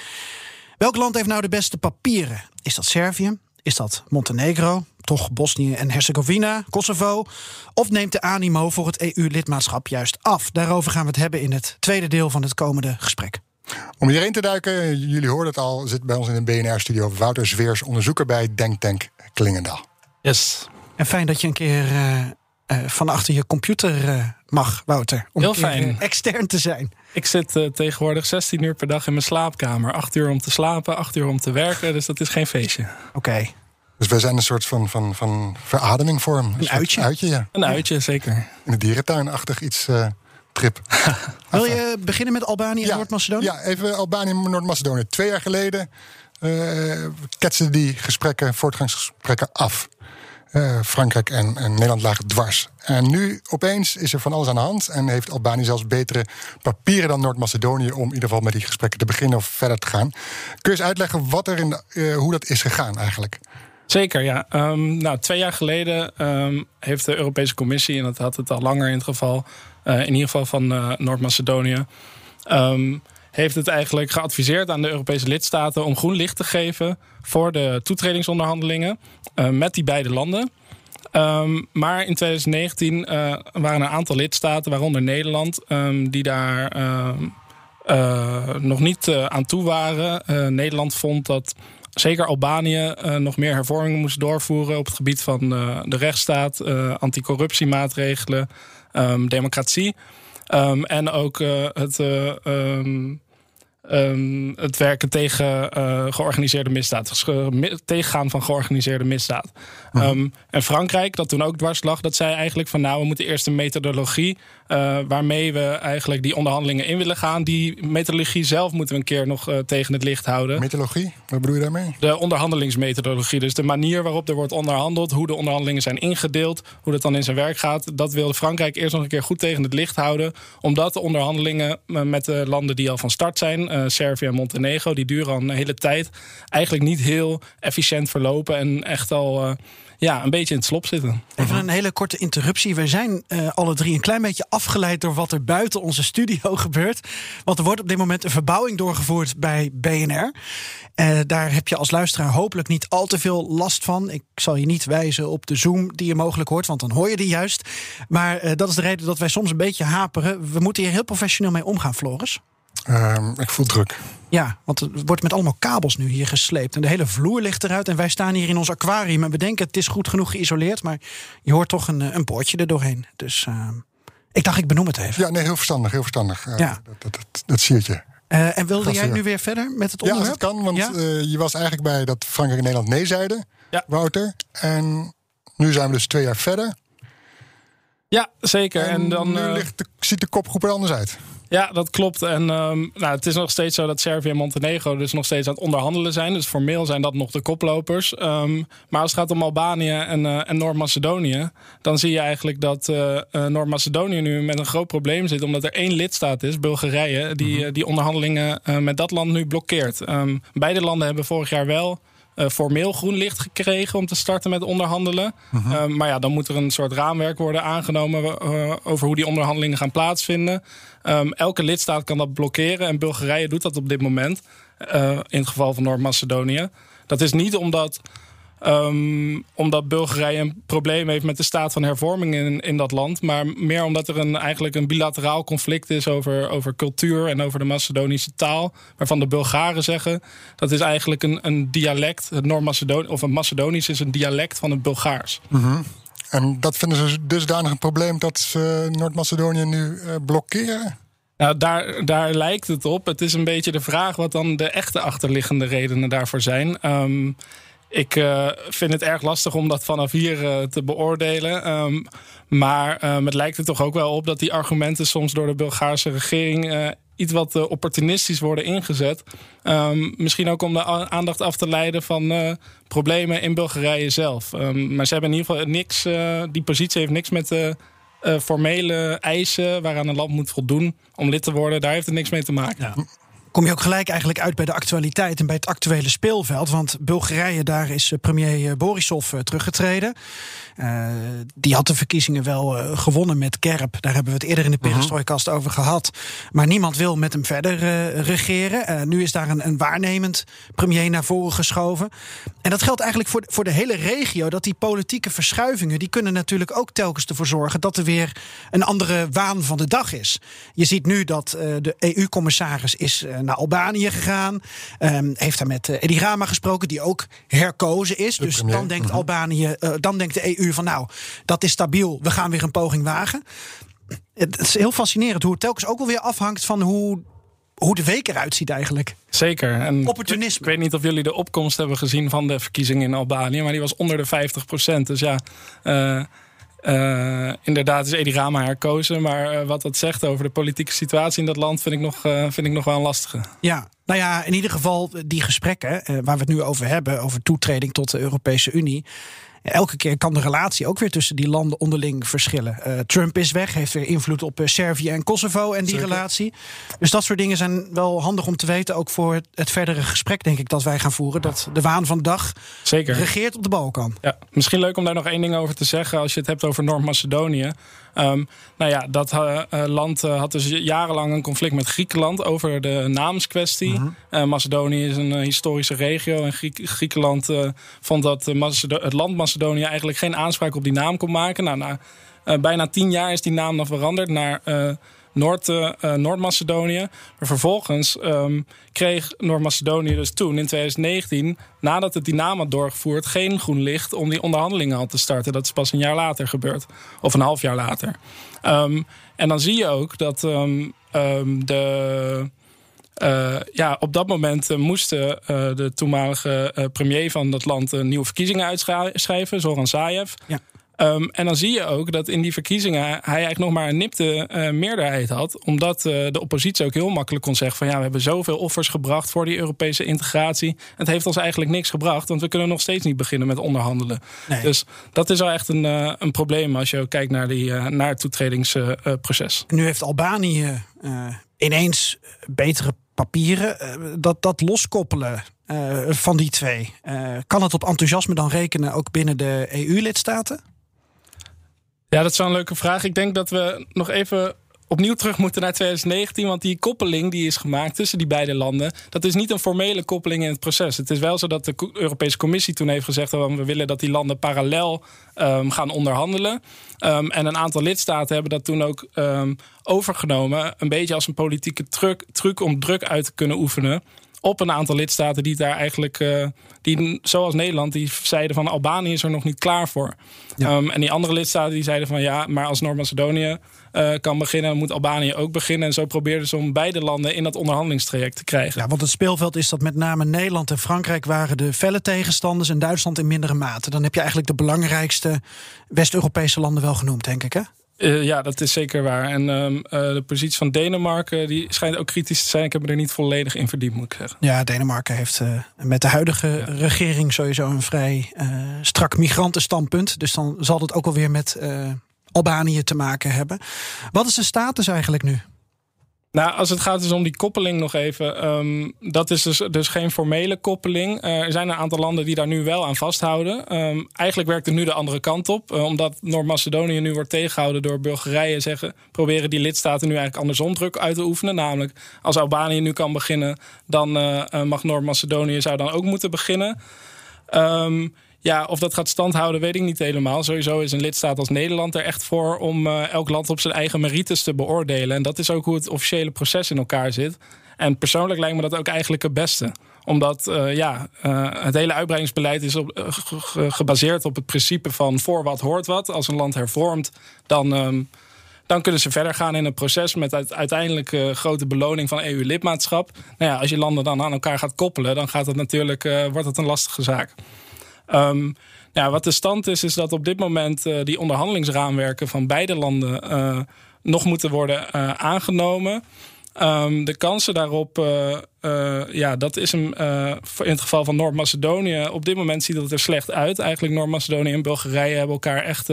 S3: Welk land heeft nou de beste papieren? Is dat Servië? Is dat Montenegro? Toch Bosnië en Herzegovina, Kosovo? Of neemt de animo voor het EU-lidmaatschap juist af? Daarover gaan we het hebben in het tweede deel van het komende gesprek.
S2: Om hierheen te duiken, jullie hoorden het al, zit bij ons in de BNR-studio Wouter Zweers, onderzoeker bij Denktank Klingendaal.
S4: Yes.
S3: En fijn dat je een keer eh, eh, van achter je computer eh, mag, Wouter. Om
S4: Heel
S3: een
S4: fijn.
S3: extern te zijn.
S4: Ik zit eh, tegenwoordig 16 uur per dag in mijn slaapkamer. 8 uur om te slapen, 8 uur om te werken. Dus dat is geen feestje.
S3: Oké.
S2: Dus wij zijn een soort van, van, van verademing voor hem. soort
S3: uitje.
S2: uitje, ja.
S4: Een uitje, zeker.
S2: In de dierentuinachtig iets eh, trip. (laughs)
S3: Wil je beginnen met Albanië en Noord-Macedonië?
S2: Ja, even Albanië en Noord-Macedonië. Twee jaar geleden eh ketsten die gesprekken, voortgangsgesprekken af. Eh, Frankrijk en, en Nederland lagen dwars. En nu opeens is er van alles aan de hand. En heeft Albanië zelfs betere papieren dan Noord-Macedonië. om in ieder geval met die gesprekken te beginnen of verder te gaan. Kun je eens uitleggen wat er in de- eh, hoe dat is gegaan eigenlijk?
S4: Zeker, ja. Ehm, nou, twee jaar geleden ehm, heeft de Europese Commissie, en dat had het al langer in het geval, in ieder geval van eh, Noord-Macedonië, ehm, heeft het eigenlijk geadviseerd aan de Europese lidstaten om groen licht te geven voor de toetredingsonderhandelingen eh, met die beide landen. Ehm, maar in 2019 eh, waren een aantal lidstaten, waaronder Nederland, ehm, die daar eh, nog niet eh, aan toe waren. Eh, Nederland vond dat zeker Albanië eh, nog meer hervormingen moest doorvoeren op het gebied van eh, de rechtsstaat, eh, anticorruptiemaatregelen, ehm, democratie. Ehm, en ook eh, het, eh, ehm, het werken tegen eh, georganiseerde misdaad. Dus tegengaan van georganiseerde misdaad. Ehm, en Frankrijk, dat toen ook dwars lag, dat zei eigenlijk van nou, we moeten eerst een methodologie eh, waarmee we eigenlijk die onderhandelingen in willen gaan. Die methodologie zelf moeten we een keer nog eh, tegen het licht houden.
S2: Mythologie, wat bedoel je daarmee?
S4: De onderhandelingsmethodologie, dus de manier waarop er wordt onderhandeld, hoe de onderhandelingen zijn ingedeeld, hoe dat dan in zijn werk gaat, dat wil Frankrijk eerst nog een keer goed tegen het licht houden. Omdat de onderhandelingen eh, met de landen die al van start zijn, Servië en Montenegro, die duren al een hele tijd, eigenlijk niet heel efficiënt verlopen en echt al ja, een beetje in het slop zitten.
S3: Even een hele korte interruptie. We zijn eh, alle drie een klein beetje afgeleid door wat er buiten onze studio (laughs) gebeurt. Want er wordt op dit moment een verbouwing doorgevoerd bij BNR. Eh, daar heb je als luisteraar hopelijk niet al te veel last van. Ik zal je niet wijzen op de Zoom die je mogelijk hoort, want dan hoor je die juist. Maar eh, dat is de reden dat wij soms een beetje haperen. We moeten hier heel professioneel mee omgaan, Floris.
S2: Ehm, ik voel druk.
S3: Ja, want er wordt met allemaal kabels nu hier gesleept. En de hele vloer ligt eruit. En wij staan hier in ons aquarium. En we denken het is goed genoeg geïsoleerd. Maar je hoort toch een, eh, een poortje er doorheen. Dus eh, ik dacht, ik benoem het even.
S2: Ja, nee, heel verstandig, heel verstandig.
S3: Ja.
S2: Dat, dat, dat, dat siertje.
S3: Eh, en wilde jij
S2: weer.
S3: nu weer verder met het
S2: Ja, als
S3: onderwerp?
S2: het kan, want
S3: Ja?
S2: eh, je was eigenlijk bij dat Frankrijk en Nederland nee zeiden,
S4: Ja.
S2: Wouter. En nu zijn we dus twee jaar verder.
S4: Ja, zeker.
S2: En,
S4: En, dan
S2: nu ligt de, ziet de kopgroep er anders uit.
S4: Ja, dat klopt. En ehm, nou, het is nog steeds zo dat Servië en Montenegro dus nog steeds aan het onderhandelen zijn. Dus formeel zijn dat nog de koplopers. Ehm, maar als het gaat om Albanië en, eh, en Noord-Macedonië, dan zie je eigenlijk dat eh, eh, Noord-Macedonië nu met een groot probleem zit. Omdat er één lidstaat is, Bulgarije, die eh, die onderhandelingen met dat land nu blokkeert. Ehm, beide landen hebben vorig jaar wel formeel groen licht gekregen om te starten met onderhandelen. Eh, maar ja, dan moet er een soort raamwerk worden aangenomen eh, over hoe die onderhandelingen gaan plaatsvinden. Ehm, elke lidstaat kan dat blokkeren en Bulgarije doet dat op dit moment. eh, in het geval van Noord-Macedonië. Dat is niet omdat ehm, omdat Bulgarije een probleem heeft met de staat van hervorming in, in dat land. Maar meer omdat er een, eigenlijk een bilateraal conflict is over, over cultuur en over de Macedonische taal. Waarvan de Bulgaren zeggen dat is eigenlijk een, een dialect. Het Noord-Macedonisch of een Macedonisch is een dialect van het Bulgaars.
S2: En dat vinden ze dusdanig een probleem dat ze Noord-Macedonië nu eh, blokkeren?
S4: Nou, daar, daar lijkt het op. Het is een beetje de vraag wat dan de echte achterliggende redenen daarvoor zijn. Ehm, ik eh, vind het erg lastig om dat vanaf hier eh, te beoordelen. Ehm, maar ehm, het lijkt er toch ook wel op dat die argumenten soms door de Bulgaarse regering eh, iets wat opportunistisch worden ingezet. Ehm, misschien ook om de aandacht af te leiden van problemen in Bulgarije zelf. Maar ze hebben in ieder geval niks. die positie heeft niks met de formele eisen waaraan een land moet voldoen om lid te worden. Daar heeft het niks mee te maken.
S3: Kom je ook gelijk eigenlijk uit bij de actualiteit en bij het actuele speelveld. Want Bulgarije, daar is eh, premier eh, Borisov eh, teruggetreden. Die had de verkiezingen wel gewonnen met Kerp. Daar hebben we het eerder in de perestrooikast over gehad. Maar niemand wil met hem verder regeren. Nu is daar een, een waarnemend premier naar voren geschoven. En dat geldt eigenlijk voor, de- voor de hele regio. Dat die politieke verschuivingen... die kunnen natuurlijk ook telkens ervoor zorgen... dat er weer een andere waan van de dag is. Je ziet nu dat de EU-commissaris is naar Albanië gegaan. Ehm, heeft daar met eh, Edi Rama gesproken, die ook herkozen is. dus
S2: premier,
S3: dan denkt
S2: mhm.
S3: Albanië, eh, dan denkt de EU van nou, dat is stabiel, we gaan weer een poging wagen. Het, is heel fascinerend hoe het telkens ook alweer afhangt van hoe, hoe de week eruit ziet eigenlijk.
S4: Zeker. En
S3: Opportunisme.
S4: Ik weet niet of jullie de opkomst hebben gezien van de verkiezingen in Albanië, maar die was onder de 50% Dus ja, eh, eh, inderdaad is Edi Rama herkozen. Maar eh, wat dat zegt over de politieke situatie in dat land vind ik nog, eh, vind ik nog wel een lastige.
S3: Ja, nou ja, in ieder geval die gesprekken waar we het nu over hebben, over toetreding tot de Europese Unie. Elke keer kan de relatie ook weer tussen die landen onderling verschillen. Eh, Trump is weg, heeft weer invloed op eh, Servië en Kosovo en die
S2: Zeker.
S3: relatie. Dus dat soort dingen zijn wel handig om te weten, ook voor het, verdere gesprek, denk ik, dat wij gaan voeren. Dat de waan van de dag
S4: Zeker.
S3: regeert op de Balkan.
S4: Ja, misschien leuk om daar nog één ding over te zeggen als je het hebt over Noord-Macedonië. Ehm, nou ja, dat eh, land had dus jarenlang een conflict met Griekenland over de naamskwestie. Eh, Macedonië is een historische regio en Griek- Griekenland vond dat het land Macedonië eigenlijk geen aanspraak op die naam kon maken. Nou, na eh, bijna tien jaar is die naam dan veranderd naar eh, Noord, eh, eh, Noord-Macedonië. Maar vervolgens ehm, kreeg Noord-Macedonië dus toen in 2019, nadat het die naam had doorgevoerd, geen groen licht om die onderhandelingen al te starten. Dat is pas een jaar later gebeurd. Of een half jaar later. Ehm, en dan zie je ook dat ehm, de. Eh, ja, op dat moment eh, moesten eh, de toenmalige premier van dat land nieuwe verkiezingen uitschrijven, Zoran Zaev.
S3: Ja.
S4: Ehm, en dan zie je ook dat in die verkiezingen hij eigenlijk nog maar een nipte meerderheid had. Omdat de oppositie ook heel makkelijk kon zeggen: van ja, we hebben zoveel offers gebracht voor die Europese integratie. Het heeft ons eigenlijk niks gebracht, want we kunnen nog steeds niet beginnen met onderhandelen.
S3: Nee.
S4: Dus dat is wel echt een, een probleem als je ook kijkt naar, die, naar het toetredingsproces.
S3: Nu heeft Albanië ineens betere papieren. Eh, dat, dat loskoppelen eh, van die twee. eh, kan het op enthousiasme dan rekenen ook binnen de EU-lidstaten?
S4: Ja, dat is wel een leuke vraag. Ik denk dat we nog even opnieuw terug moeten naar 2019. Want die koppeling die is gemaakt tussen die beide landen... dat is niet een formele koppeling in het proces. Het is wel zo dat de Europese Commissie toen heeft gezegd... dat we willen dat die landen parallel ehm, gaan onderhandelen. Ehm, en een aantal lidstaten hebben dat toen ook ehm, overgenomen. Een beetje als een politieke truc, truc om druk uit te kunnen oefenen op een aantal lidstaten die daar eigenlijk, eh, die, zoals Nederland, die zeiden van Albanië is er nog niet klaar voor. Ehm, en die andere lidstaten die zeiden van ja, maar als Noord-Macedonië eh, kan beginnen, dan moet Albanië ook beginnen. En zo probeerden ze om beide landen in dat onderhandelingstraject te krijgen.
S3: Ja, want het speelveld is dat met name Nederland en Frankrijk waren de felle tegenstanders en Duitsland in mindere mate. Dan heb je eigenlijk de belangrijkste West-Europese landen wel genoemd, denk ik. Hè?
S4: Eh, ja, dat is zeker waar. En ehm, eh, de positie van Denemarken die schijnt ook kritisch te zijn. Ik heb me er niet volledig in verdiept, moet ik zeggen.
S3: Ja, Denemarken heeft eh, met de huidige regering sowieso een vrij strak migrantenstandpunt. Dus dan zal het ook alweer met Albanië te maken hebben. Wat is de status eigenlijk nu?
S4: Nou, als het gaat dus om die koppeling nog even. ehm, dat is dus, dus geen formele koppeling. Eh, er zijn een aantal landen die daar nu wel aan vasthouden. Ehm, eigenlijk werkt het nu de andere kant op. Eh, omdat Noord-Macedonië nu wordt tegengehouden door Bulgarije. Zeggen, proberen die lidstaten nu eigenlijk andersom druk uit te oefenen. Namelijk, als Albanië nu kan beginnen, dan eh, mag Noord-Macedonië zou dan ook moeten beginnen. Ehm, ja, of dat gaat standhouden, weet ik niet helemaal. Sowieso is een lidstaat als Nederland er echt voor om eh, elk land op zijn eigen merites te beoordelen. En dat is ook hoe het officiële proces in elkaar zit. En persoonlijk lijkt me dat ook eigenlijk het beste omdat eh, ja, eh, het hele uitbreidingsbeleid is gebaseerd op het principe van voor wat hoort wat. Als een land hervormt, dan, ehm, dan kunnen ze verder gaan in een proces met uit- uiteindelijk eh, grote beloning van EU-lidmaatschap. Nou ja, als je landen dan aan elkaar gaat koppelen, dan gaat het natuurlijk, wordt het een lastige zaak. Ehm, ja, wat de stand is, is dat op dit moment eh, die onderhandelingsraamwerken van beide landen eh, nog moeten worden eh, aangenomen. Ehm, de kansen daarop, ja, dat is hem in het geval van Noord-Macedonië. Op dit moment ziet het er slecht uit. Eigenlijk Noord-Macedonië en Bulgarije hebben elkaar echt.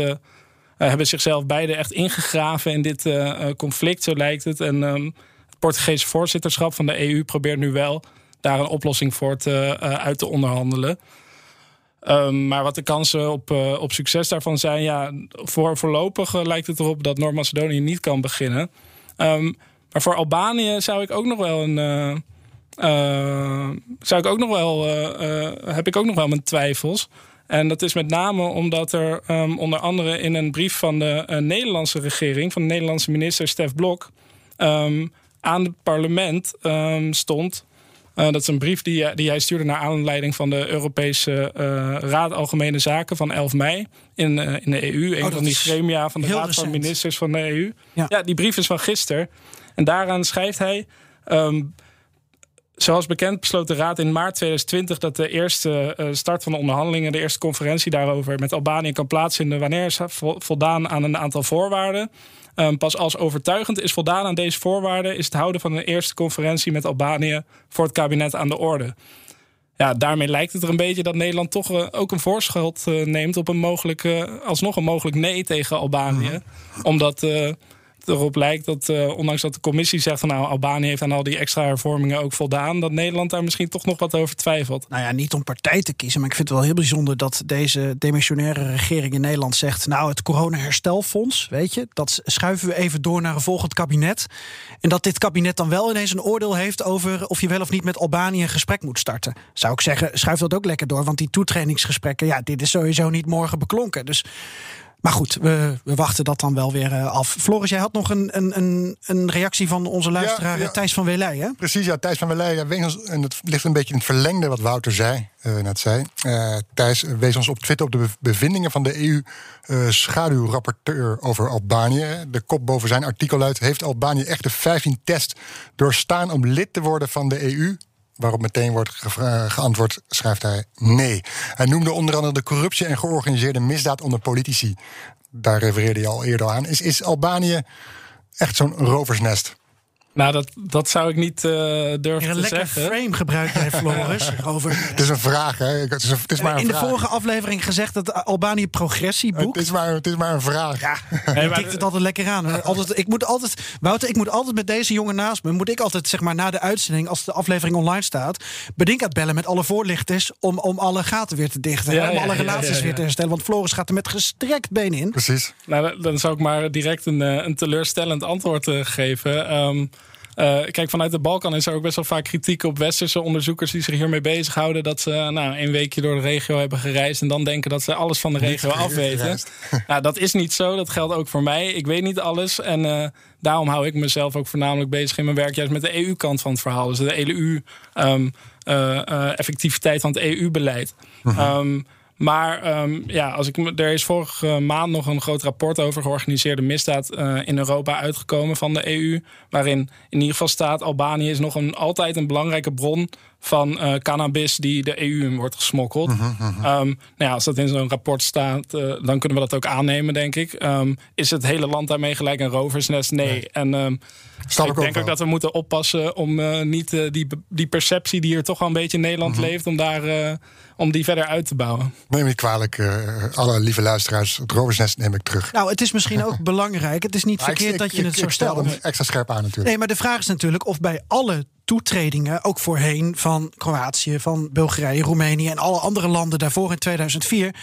S4: hebben zichzelf beide echt ingegraven in dit conflict, zo lijkt het. En ehm, het Portugese voorzitterschap van de EU probeert nu wel daar een oplossing voor te, uit te onderhandelen. Ehm, maar wat de kansen op, eh, op succes daarvan zijn, ja, voor voorlopig eh, lijkt het erop dat Noord-Macedonië niet kan beginnen. Ehm, maar voor Albanië zou ik ook nog wel een. eh, zou ik ook nog wel, heb ik ook nog wel mijn twijfels. En dat is met name omdat er ehm, onder andere in een brief van de Nederlandse regering, van de Nederlandse minister Stef Blok, aan het parlement stond. Eh, dat is een brief die, die hij stuurde naar aanleiding van de Europese eh, Raad Algemene Zaken van 11 mei in, eh, in de EU. Een
S3: dat
S4: van die gremia van de Raad van. Ministers van de EU.
S3: Ja.
S4: Ja. die brief is van gisteren. En daaraan schrijft hij. ehm, Zoals bekend besloot de Raad in maart 2020 dat de eerste eh, start van de onderhandelingen, de eerste conferentie daarover met Albanië kan plaatsvinden wanneer is vo- voldaan aan een aantal voorwaarden. Ehm, pas als overtuigend is voldaan aan deze voorwaarden is het houden van een eerste conferentie met Albanië voor het kabinet aan de orde. Ja, daarmee lijkt het er een beetje dat Nederland toch eh, ook een voorschot eh, neemt op een mogelijk, eh, alsnog een mogelijk nee tegen Albanië. Omdat eh, erop lijkt dat, eh, ondanks dat de commissie zegt van nou, Albanië heeft aan al die extra hervormingen ook voldaan, dat Nederland daar misschien toch nog wat over twijfelt.
S3: Nou ja, niet om partij te kiezen, maar ik vind het wel heel bijzonder dat deze demissionaire regering in Nederland zegt: Nou, het corona-herstelfonds, weet je, dat schuiven we even door naar een volgend kabinet. En dat dit kabinet dan wel ineens een oordeel heeft over of je wel of niet met Albanië een gesprek moet starten. Zou ik zeggen, schuif dat ook lekker door, want die toetredingsgesprekken, ja, dit is sowieso niet morgen beklonken. Dus. Maar goed, we, we wachten dat dan wel weer eh, af. Floris, jij had nog een, een, een, een reactie van onze luisteraar
S2: ja.
S3: Thijs van Welij, hè?
S2: Precies, ja, Thijs van Welij. Ja, wees ons, en het ligt een beetje in het verlengde wat Wouter zei, eh, net zei. Eh, Thijs wees ons op Twitter op de bev- bevindingen van de EU-schaduwrapporteur over Albanië. De kop boven zijn artikel luidt... heeft Albanië echt de 15 test doorstaan om lid te worden van de EU? Waarop meteen wordt geantwoord, schrijft hij nee. Hij noemde onder andere de corruptie en georganiseerde misdaad onder politici. Daar refereerde je al eerder aan. Is, is Albanië echt zo'n roversnest?
S4: Nou, dat, dat zou ik niet eh, durven te
S3: een lekker
S4: zeggen.
S3: frame gebruikt bij Floris. (laughs) over,
S2: Het is een vraag, hè? Het is, een- het is maar een
S3: in de vorige aflevering gezegd dat Albanië progressie
S2: Het
S3: boekt.
S2: is, maar, het is maar een vraag.
S3: Ja, (laughs)
S4: maar-
S3: tikt het altijd lekker aan. Altijd, ik moet altijd, Wouter, ik moet altijd met deze jongen naast me, moet ik altijd zeg maar na de uitzending, als de aflevering online staat, bedink aan het bellen met alle voorlichters om, om alle gaten weer te dichten.
S4: Ja,
S3: om
S4: ja,
S3: alle relaties
S4: ja, ja.
S3: weer te herstellen. Want Floris gaat er met gestrekt been in.
S2: Precies.
S4: Nou, dan- dan zou ik maar direct een, eh, een teleurstellend antwoord eh, geven. Ehm, eh, kijk, vanuit de Balkan is er ook best wel vaak kritiek op westerse onderzoekers die zich hiermee bezighouden. Dat ze eh, nou, een weekje door de regio hebben gereisd en dan denken dat ze alles van de regio afweten. (laughs) nou, dat is niet zo. Dat geldt ook voor mij. Ik weet niet alles. En eh, daarom hou ik mezelf ook voornamelijk bezig in mijn werk juist met de EU-kant van het verhaal. Dus de EU, ehm, eh, eh, effectiviteit van het EU-beleid. Ehm, maar ehm, ja, als ik, er is vorige maand nog een groot rapport over georganiseerde misdaad eh, in Europa uitgekomen van de EU. Waarin in ieder geval staat: Albanië is nog een, altijd een belangrijke bron van eh, cannabis die de EU in wordt gesmokkeld. Ehm, nou ja, als dat in zo'n rapport staat, eh, dan kunnen we dat ook aannemen, denk ik. Ehm, is het hele land daarmee gelijk een roversnest? Nee. En ehm, ik denk ook dat we moeten oppassen om eh, niet die, die perceptie die er toch wel een beetje in Nederland leeft, om, daar, eh, om die verder uit te bouwen.
S2: Neem me niet kwalijk, eh, alle lieve luisteraars. Het roversnest neem ik terug.
S3: Nou, het is misschien ook (laughs) belangrijk. Het is niet
S2: Maar
S3: verkeerd
S2: ik-
S3: dat je
S2: ik-
S3: het zo
S2: ik stel
S3: stelt.
S2: hem extra scherp aan natuurlijk.
S3: Nee, maar de vraag is natuurlijk of bij alle toetredingen, ook voorheen van Kroatië, van Bulgarije, Roemenië en alle andere landen daarvoor in 2004,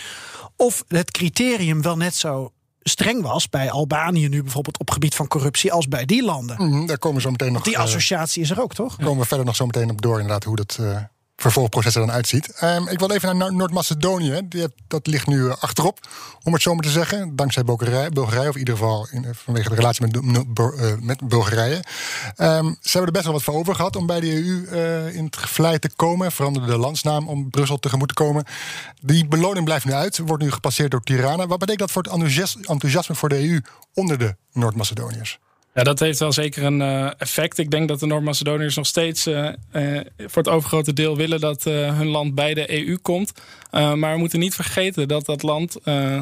S3: of het criterium wel net zo streng was bij Albanië nu bijvoorbeeld op gebied van corruptie als bij die landen.
S2: Mhm, daar komen we zo meteen nog.
S3: Die
S2: eh,
S3: associatie is er ook, toch?
S2: komen we verder nog zo meteen op door, inderdaad, hoe dat eh, vervolgproces er dan uitziet. Ehm, ik wil even naar Noor- Noord-Macedonië. Dat ligt nu eh, achterop, om het zo maar te zeggen. Dankzij Bulgarije, of in ieder geval in, vanwege de relatie met, eh, met Bulgarije. Ehm, ze hebben er best wel wat voor over gehad om bij de EU eh, in het gevlei te komen. Veranderde de landsnaam om Brussel tegemoet te komen. Die beloning blijft nu uit, wordt nu gepasseerd door Tirana. Wat betekent dat voor het enthousias- enthousiasme voor de EU onder de Noord-Macedoniërs?
S4: Ja, dat heeft wel zeker een eh, effect. Ik denk dat de Noord-Macedoniërs nog steeds eh, eh, voor het overgrote deel willen dat hun land bij de EU komt. Maar we moeten niet vergeten dat dat land,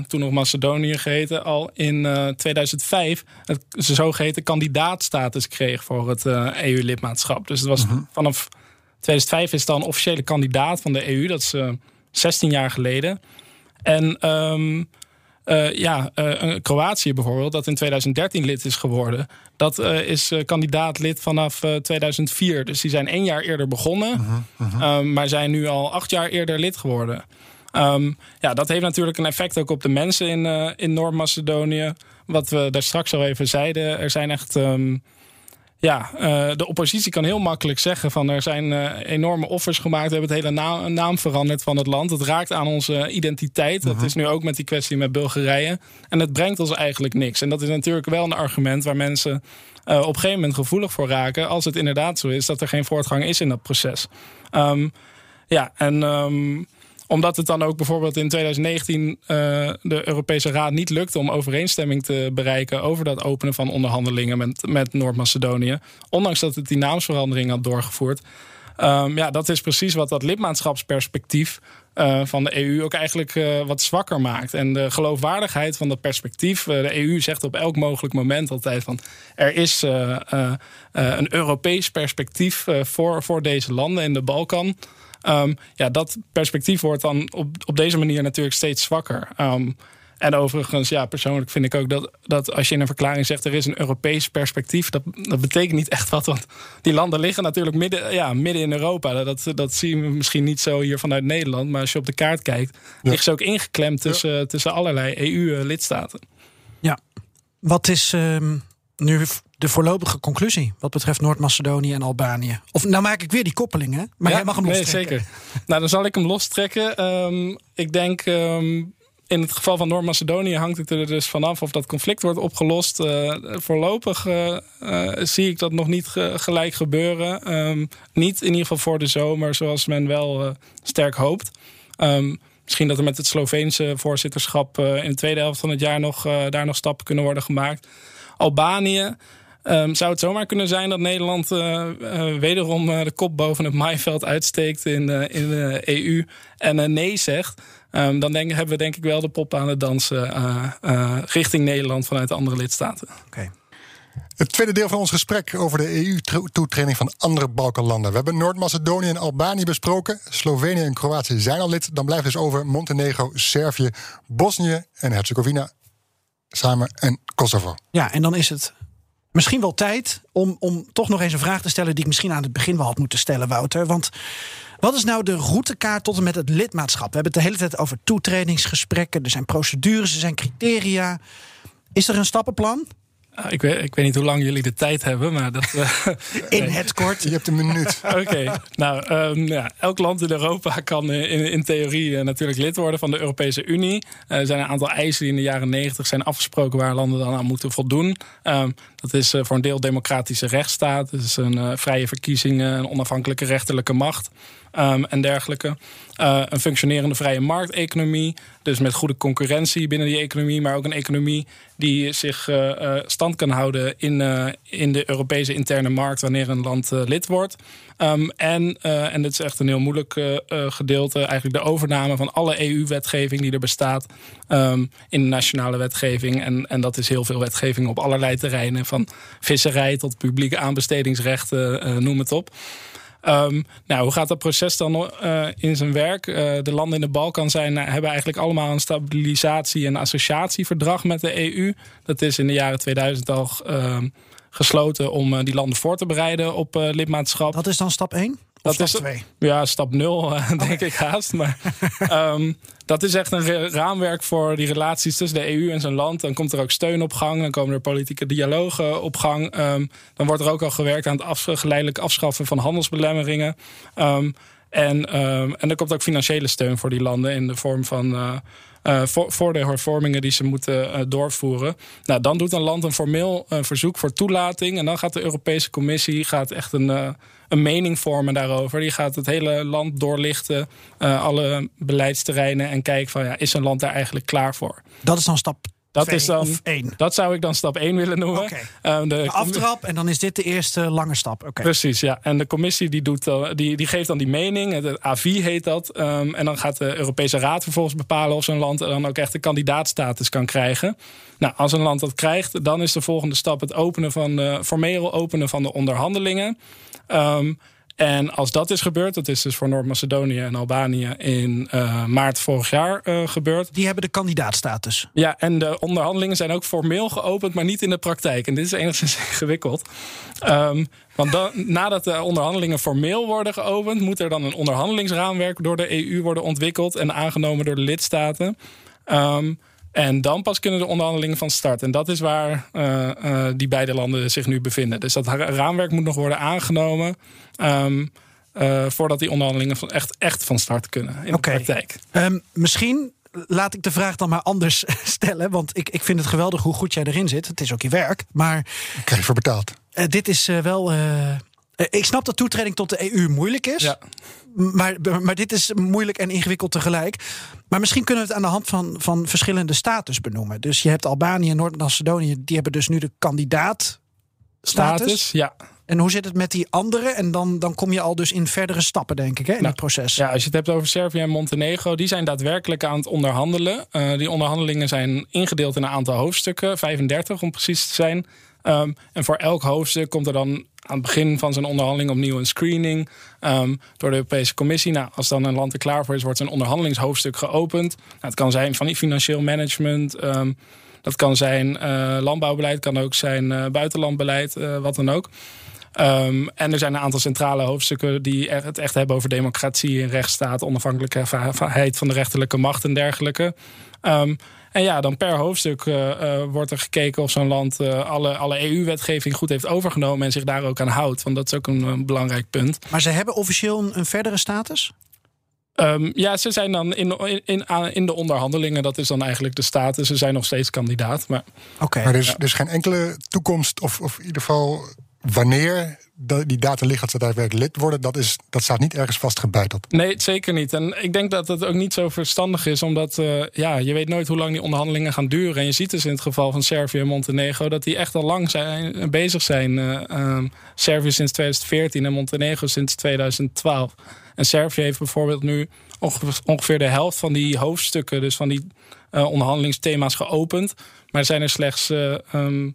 S4: toen nog Macedonië geheten, al in eh, 2005 het zogeheten kandidaatstatus kreeg voor het EU-lidmaatschap. Dus het was vanaf 2005 is het dan officiële kandidaat van de EU. Dat is eh, 16 jaar geleden. En ehm, eh, ja, eh, Kroatië bijvoorbeeld, dat in 2013 lid is geworden, dat eh, is kandidaat lid vanaf eh, 2004. Dus die zijn één jaar eerder begonnen, ehm, maar zijn nu al acht jaar eerder lid geworden. Ehm, ja, dat heeft natuurlijk een effect ook op de mensen in, in Noord-Macedonië. Wat we daar straks al even zeiden, er zijn echt. ehm, ja, eh, de oppositie kan heel makkelijk zeggen van er zijn eh, enorme offers gemaakt. We hebben het hele naam, naam veranderd van het land. Het raakt aan onze identiteit. Dat is nu ook met die kwestie met Bulgarije. En het brengt ons eigenlijk niks. En dat is natuurlijk wel een argument waar mensen eh, op een gegeven moment gevoelig voor raken. Als het inderdaad zo is dat er geen voortgang is in dat proces. Ehm, ja, en ehm, omdat het dan ook bijvoorbeeld in 2019 eh, de Europese Raad niet lukte om overeenstemming te bereiken over dat openen van onderhandelingen met, met Noord-Macedonië. Ondanks dat het die naamsverandering had doorgevoerd. Ehm, ja, dat is precies wat dat lidmaatschapsperspectief eh, van de EU ook eigenlijk eh, wat zwakker maakt. En de geloofwaardigheid van dat perspectief. de EU zegt op elk mogelijk moment altijd van er is een Europees perspectief voor, voor deze landen in de Balkan. Ehm, ja, dat perspectief wordt dan op, op deze manier natuurlijk steeds zwakker. Ehm, en overigens, ja, persoonlijk vind ik ook dat, dat als je in een verklaring zegt er is een Europees perspectief, dat, dat betekent niet echt wat. Want die landen liggen natuurlijk midden, ja, midden in Europa. Dat, dat zien we misschien niet zo hier vanuit Nederland. Maar als je op de kaart kijkt, liggen ze ook ingeklemd tussen, tussen allerlei EU-lidstaten.
S3: Ja. Wat is ehm, nu de voorlopige conclusie wat betreft Noord-Macedonië en Albanië? Of nou maak ik weer die koppeling, hè? Maar
S4: Ja,
S3: jij mag hem
S4: nee,
S3: lostrekken.
S4: zeker. Nou, dan zal ik hem lostrekken. Ehm, ik denk, ehm, in het geval van Noord-Macedonië hangt het er dus vanaf of dat conflict wordt opgelost. Eh, voorlopig eh, eh, zie ik dat nog niet ge- gelijk gebeuren. Ehm, niet in ieder geval voor de zomer, zoals men wel sterk hoopt. Misschien dat er met het Sloveense voorzitterschap in de tweede helft van het jaar nog, daar nog stappen kunnen worden gemaakt. Albanië. Ehm, zou het zomaar kunnen zijn dat Nederland eh, eh, wederom eh, de kop boven het maaiveld uitsteekt in, eh, in de EU en eh, nee zegt? Ehm, dan denk, hebben we denk ik wel de pop aan het dansen eh, eh, richting Nederland vanuit de andere lidstaten.
S3: Oké.
S2: Het tweede deel van ons gesprek over de EU-toetreding van andere Balkanlanden. We hebben Noord-Macedonië en Albanië besproken. Slovenië en Kroatië zijn al lid. Dan blijft dus over Montenegro, Servië, Bosnië en Herzegovina samen en Kosovo.
S3: Ja, en dan is het misschien wel tijd om, om toch nog eens een vraag te stellen die ik misschien aan het begin wel had moeten stellen, Wouter. Want wat is nou de routekaart tot en met het lidmaatschap? We hebben het de hele tijd over toetredingsgesprekken. Er zijn procedures, er zijn criteria. Is er een stappenplan?
S4: Ah, ik, weet, ik weet niet hoe lang jullie de tijd hebben, maar dat. eh, (laughs)
S3: In het kort.
S2: Je hebt een minuut. (laughs)
S4: Oké, nou ehm, ja, elk land in Europa kan eh, in, in theorie eh, natuurlijk lid worden van de Europese Unie. Er zijn een aantal eisen die in de jaren negentig zijn afgesproken waar landen dan aan moeten voldoen. Ehm, dat is eh, voor een deel democratische rechtsstaat, dus een eh, vrije verkiezingen, een onafhankelijke rechterlijke macht. Ehm, en dergelijke. Eh, een functionerende vrije markteconomie. Dus met goede concurrentie binnen die economie. Maar ook een economie die zich eh, eh, stand kan houden in, in de Europese interne markt wanneer een land lid wordt. Ehm, en, en dit is echt een heel moeilijk gedeelte, eigenlijk de overname van alle EU-wetgeving die er bestaat ehm, in de nationale wetgeving. En, en dat is heel veel wetgeving op allerlei terreinen, van visserij tot publieke aanbestedingsrechten, noem het op. Ehm, nou, hoe gaat dat proces dan eh, in zijn werk? Eh, de landen in de Balkan zijn, eh, hebben eigenlijk allemaal een stabilisatie- en associatieverdrag met de EU. Dat is in de jaren 2000 al ehm, gesloten om die landen voor te bereiden op lidmaatschap.
S3: Wat is dan stap 1? Of
S4: Dat
S3: stap
S4: is-
S3: 2?
S4: Ja, stap nul, eh, (laughs) denk ik haast. Maar (laughs) ehm, dat is echt een raamwerk voor die relaties tussen de EU en zijn land. Dan komt er ook steun op gang. Dan komen er politieke dialogen op gang. Ehm, dan wordt er ook al gewerkt aan het geleidelijk afschaffen van handelsbelemmeringen. Ehm, En, ehm, en er komt ook financiële steun voor die landen in de vorm van. eh, voor, de die ze moeten eh, doorvoeren. Nou, dan doet een land een formeel eh, verzoek voor toelating. En dan gaat de Europese Commissie gaat echt een, eh, een mening vormen daarover. Die gaat het hele land doorlichten, alle beleidsterreinen. En kijken van ja, is een land daar eigenlijk klaar voor?
S3: Dat is dan stap
S4: Dat
S3: twee
S4: is dan
S3: één.
S4: Dat zou ik dan stap 1 willen noemen.
S3: Oké.
S4: Eh, de,
S3: De aftrap en dan is dit de eerste lange stap. Oké.
S4: Precies, ja. En de commissie die doet, die, die geeft dan die mening. Het AVI heet dat. Ehm, en dan gaat de Europese Raad vervolgens bepalen of zo'n land dan ook echt de kandidaatstatus kan krijgen. Nou, als een land dat krijgt, dan is de volgende stap het openen van de, formeel openen van de onderhandelingen. Ehm, en als dat is gebeurd, dat is dus voor Noord-Macedonië en Albanië in eh, maart vorig jaar eh, gebeurd.
S3: Die hebben de kandidaatstatus.
S4: Ja, en de onderhandelingen zijn ook formeel geopend, maar niet in de praktijk. En dit is enigszins (laughs) ingewikkeld. Ehm, want dan, nadat de onderhandelingen formeel worden geopend, moet er dan een onderhandelingsraamwerk door de EU worden ontwikkeld en aangenomen door de lidstaten. Ehm, en dan pas kunnen de onderhandelingen van start. En dat is waar eh, eh, die beide landen zich nu bevinden. Dus dat ra- raamwerk moet nog worden aangenomen. ehm, eh, voordat die onderhandelingen van echt, echt van start kunnen in
S3: Oké.
S4: de praktijk.
S3: Ehm, misschien laat ik de vraag dan maar anders (laughs) stellen. Want ik, ik vind het geweldig hoe goed jij erin zit. Het is ook je werk. Maar
S2: Ik krijg je voor betaald.
S3: eh, dit is eh, wel. Eh, ik snap dat toetreding tot de EU moeilijk is.
S4: Ja.
S3: Maar, maar dit is moeilijk en ingewikkeld tegelijk. Maar misschien kunnen we het aan de hand van, van verschillende status benoemen. Dus je hebt Albanië en Noord-Macedonië. Die hebben dus nu de kandidaat status.
S4: Status, ja.
S3: En hoe zit het met die anderen? En dan, dan kom je al dus in verdere stappen, denk ik, hè, in
S4: Nou,
S3: het proces.
S4: Ja, als je het hebt over Servië en Montenegro, die zijn daadwerkelijk aan het onderhandelen. Eh, die onderhandelingen zijn ingedeeld in een aantal hoofdstukken, 35 om precies te zijn. Ehm, en voor elk hoofdstuk komt er dan aan het begin van zijn onderhandeling opnieuw een screening ehm, door de Europese Commissie. Nou, als dan een land er klaar voor is, wordt zijn onderhandelingshoofdstuk geopend. Nou, het kan zijn van financieel management. ehm, dat kan zijn eh, landbouwbeleid, kan ook zijn eh, buitenlandbeleid, eh, wat dan ook. En er zijn een aantal centrale hoofdstukken die het echt hebben over democratie en rechtsstaat, onafhankelijkheid van de rechterlijke macht en dergelijke. En ja, dan per hoofdstuk eh, eh, wordt er gekeken of zo'n land eh, alle, alle EU-wetgeving goed heeft overgenomen en zich daar ook aan houdt. Want dat is ook een, eh, belangrijk punt.
S3: Maar ze hebben officieel een, een verdere status?
S4: Ehm, ja, ze zijn dan in, in, in, de onderhandelingen, dat is dan eigenlijk de status. Ze zijn nog steeds kandidaat. Maar
S3: Oké.
S2: Maar er is, er is geen enkele toekomst, of, of in ieder geval wanneer die data ligt dat ze daadwerkelijk lid worden, dat, is, dat staat niet ergens vastgebeiteld.
S4: Nee, zeker niet. En ik denk dat het ook niet zo verstandig is, omdat eh, ja, je weet nooit hoe lang die onderhandelingen gaan duren. En je ziet dus in het geval van Servië en Montenegro dat die echt al lang zijn, bezig zijn. Eh, ehm, Servië sinds 2014 en Montenegro sinds 2012. En Servië heeft bijvoorbeeld nu onge- ongeveer de helft van die hoofdstukken, dus van die eh, onderhandelingsthema's, geopend. Maar zijn er slechts. eh, ehm,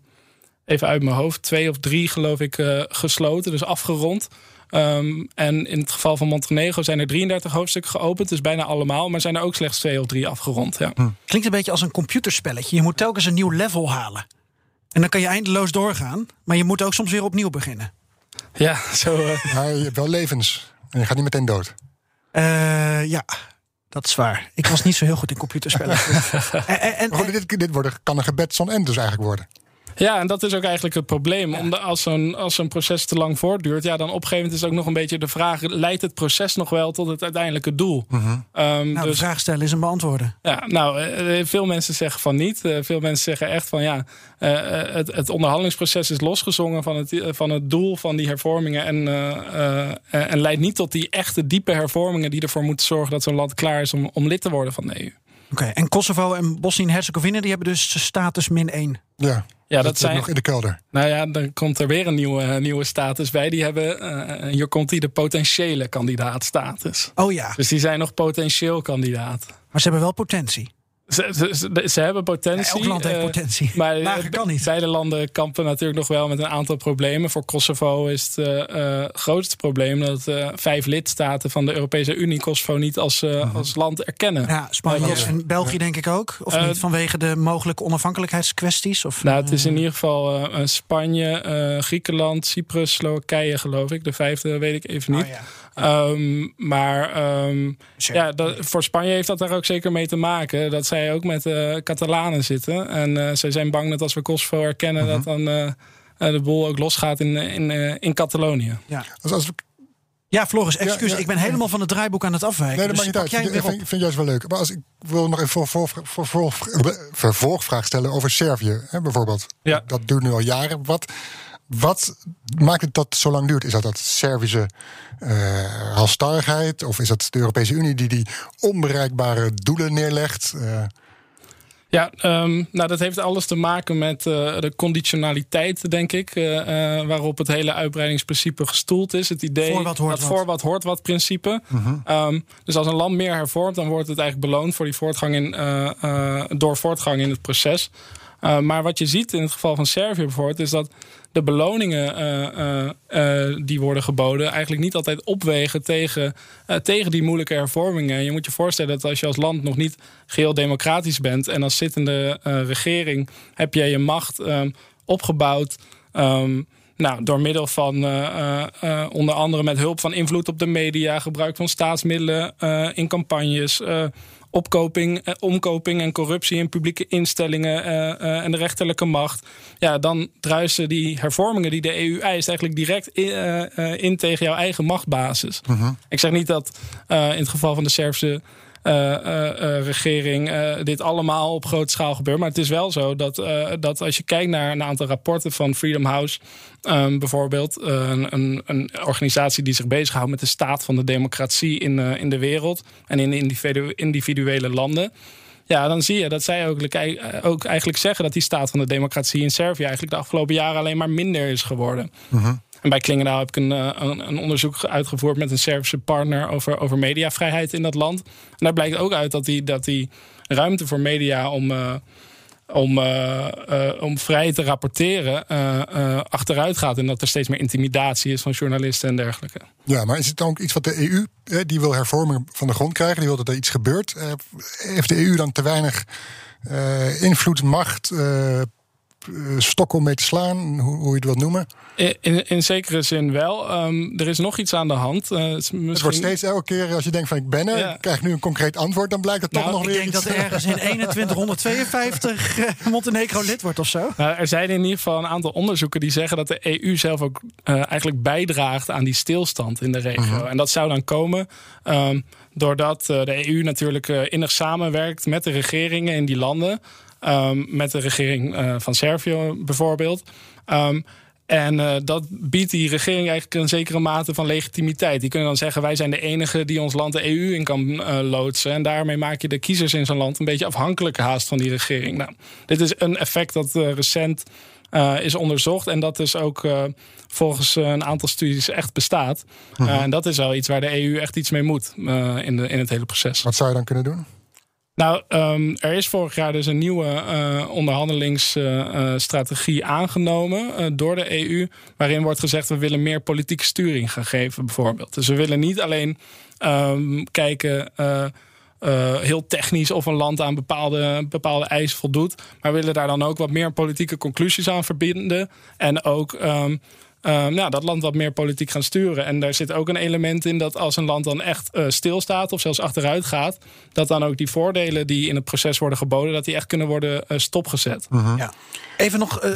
S4: even uit mijn hoofd, twee of drie geloof ik eh, gesloten, dus afgerond. Ehm, en in het geval van Montenegro zijn er 33 hoofdstukken geopend, dus bijna allemaal. Maar zijn er ook slechts twee of drie afgerond. Ja.
S3: Klinkt een beetje als een computerspelletje. Je moet telkens een nieuw level halen. En dan kan je eindeloos doorgaan. Maar je moet ook soms weer opnieuw beginnen.
S4: Ja, zo. eh, (laughs)
S2: Maar je hebt wel levens en je gaat niet meteen dood.
S3: Eh, ja, dat is waar. Ik was niet zo heel goed in computerspellen. (laughs) en, en,
S2: dit, dit worden, kan een gebed zon end dus eigenlijk worden.
S4: Ja, en dat is ook eigenlijk het probleem. Omdat als zo'n als zo'n proces te lang voortduurt, ja, dan op een gegeven moment is ook nog een beetje de vraag: leidt het proces nog wel tot het uiteindelijke doel? Ehm,
S3: nou, de
S4: dus
S3: vraag stellen is een beantwoorden.
S4: Ja, nou, eh, veel mensen zeggen van niet. Eh, veel mensen zeggen echt van ja, eh, eh, het, het onderhandelingsproces is losgezongen van het, eh, van het doel van die hervormingen. En, eh, eh, en leidt niet tot die echte diepe hervormingen die ervoor moeten zorgen dat zo'n land klaar is om, om lid te worden van de EU.
S3: Oké, en Kosovo en Bosnië en Herzegovina die hebben dus status min 1.
S2: Ja,
S4: Ja, dat zijn.
S2: nog in de kelder.
S4: Nou ja, dan komt er weer een nieuwe, eh, nieuwe status bij. Die hebben, eh, hier komt die de potentiële kandidaatstatus.
S3: Oh ja,
S4: Dus die zijn nog potentieel kandidaat.
S3: maar ze hebben wel potentie.
S4: Ze, ze, ze, ze hebben potentie.
S3: Elk land heeft
S4: eh,
S3: potentie.
S4: Maar (laughs)
S3: Lager
S4: eh,
S3: kan niet.
S4: beide landen kampen natuurlijk nog wel met een aantal problemen. Voor Kosovo is het eh, eh, grootste probleem dat eh, vijf lidstaten van de Europese Unie Kosovo niet als, eh, als land erkennen.
S3: Ja, Spanje
S4: Ja,
S3: en België denk ik ook. Of niet, vanwege de mogelijke onafhankelijkheidskwesties? Of,
S4: Nou, het is in ieder geval Spanje, Griekenland, Cyprus, Slowakije geloof ik. De vijfde weet ik even niet.
S3: oh
S4: Ehm, maar ehm, ja, dat, voor Spanje heeft dat daar ook zeker mee te maken. Dat zij ook met eh Catalanen zitten. En eh, zij zijn bang dat als we Kosovo erkennen... dat dan eh, de boel ook losgaat in, in, eh, in Catalonië.
S3: Ja.
S2: Dus als we
S3: Ja, Floris, excuus.
S2: Ja, ja.
S3: ik ben helemaal van het draaiboek aan het afwijken.
S2: Nee, dat
S3: dus
S2: maakt niet uit.
S3: jij
S2: Ik vind, vind, juist wel leuk. Maar als ik wil nog even voor, voor, voor, voor- vervolgvraag stellen over Servië, hè, bijvoorbeeld.
S4: Ja.
S2: Dat duurt nu al jaren. Wat, wat maakt het dat zo lang duurt? Is dat dat Servische eh halstarrigheid? Of is dat de Europese Unie die die onbereikbare doelen neerlegt? Eh,
S4: Ja, ehm, nou dat heeft alles te maken met eh, de conditionaliteit, denk ik. waarop het hele uitbreidingsprincipe gestoeld is. Het idee
S3: Voor wat hoort
S4: dat
S3: wat.
S4: voor wat hoort wat principe. Ehm, dus als een land meer hervormt, dan wordt het eigenlijk beloond voor die voortgang in, door voortgang in het proces. Eh, maar wat je ziet in het geval van Servië bijvoorbeeld, is dat de beloningen eh, eh, eh, die worden geboden eigenlijk niet altijd opwegen tegen, tegen die moeilijke hervormingen. Je moet je voorstellen dat als je als land nog niet geheel democratisch bent en als zittende regering heb je je macht ehm, opgebouwd. ehm, nou, door middel van onder andere met hulp van invloed op de media, gebruik van staatsmiddelen in campagnes, opkoping, eh, omkoping en corruptie in publieke instellingen eh, eh, en de rechterlijke macht. Ja, dan druisen die hervormingen die de EU eist eigenlijk direct in, eh, in tegen jouw eigen machtbasis. Ik zeg niet dat in het geval van de Servische regering eh, dit allemaal op grote schaal gebeurt. Maar het is wel zo dat, eh, dat als je kijkt naar een aantal rapporten van Freedom House, ehm, bijvoorbeeld, eh, een, een, een organisatie die zich bezighoudt met de staat van de democratie in, eh, in de wereld en in de individu- individuele landen. Ja, dan zie je dat zij ook, eh, ook eigenlijk zeggen dat die staat van de democratie in Servië eigenlijk de afgelopen jaren alleen maar minder is geworden. En bij Klingendaal heb ik een, eh, een, een onderzoek uitgevoerd met een Servische partner over, over mediavrijheid in dat land. En daar blijkt ook uit dat die, dat die ruimte voor media om, eh, om, eh, om vrij te rapporteren eh, achteruit gaat. En dat er steeds meer intimidatie is van journalisten en dergelijke.
S2: ja, maar is het dan ook iets wat de EU, die wil hervormingen van de grond krijgen, die wil dat er iets gebeurt? Heeft de EU dan te weinig invloed, macht, stok om mee te slaan, hoe, hoe je het wilt noemen?
S4: In, in, zekere zin wel. Ehm, er is nog iets aan de hand. Eh, het, is
S2: Het
S4: misschien-
S2: wordt steeds elke keer als je denkt van ik ben er,
S4: Ja.
S2: krijg ik nu een concreet antwoord, dan blijkt het toch
S4: Nou,
S2: nog
S3: Ik
S2: weer
S3: denk
S2: iets.
S3: dat er ergens in (laughs) 2152 eh, Montenegro lid wordt of zo.
S4: Nou, er zijn in ieder geval een aantal onderzoeken die zeggen dat de EU zelf ook eh, eigenlijk bijdraagt aan die stilstand in de regio. En dat zou dan komen ehm, doordat eh, de EU natuurlijk eh, innig samenwerkt met de regeringen in die landen. Ehm, met de regering eh, van Servië bijvoorbeeld. Ehm, en eh, dat biedt die regering eigenlijk een zekere mate van legitimiteit. Die kunnen dan zeggen: wij zijn de enige die ons land de EU in kan eh, loodsen. En daarmee maak je de kiezers in zo'n land een beetje afhankelijk haast van die regering. Nou, dit is een effect dat recent is onderzocht. En dat dus ook volgens een aantal studies echt bestaat. Eh, en dat is wel iets waar de EU echt iets mee moet in, de, in het hele proces.
S2: Wat zou je dan kunnen doen?
S4: Nou, ehm, er is vorig jaar dus een nieuwe eh, onderhandelingsstrategie aangenomen eh, door de EU. Waarin wordt gezegd we willen meer politieke sturing gaan geven, bijvoorbeeld. Dus we willen niet alleen ehm, kijken. eh, eh, heel technisch of een land aan bepaalde, bepaalde eisen voldoet. Maar willen daar dan ook wat meer politieke conclusies aan verbinden. En ook ehm, ehm, ja, dat land wat meer politiek gaan sturen. En daar zit ook een element in dat als een land dan echt eh, stilstaat of zelfs achteruit gaat, dat dan ook die voordelen die in het proces worden geboden, dat die echt kunnen worden eh, stopgezet.
S3: Ja. Even nog eh,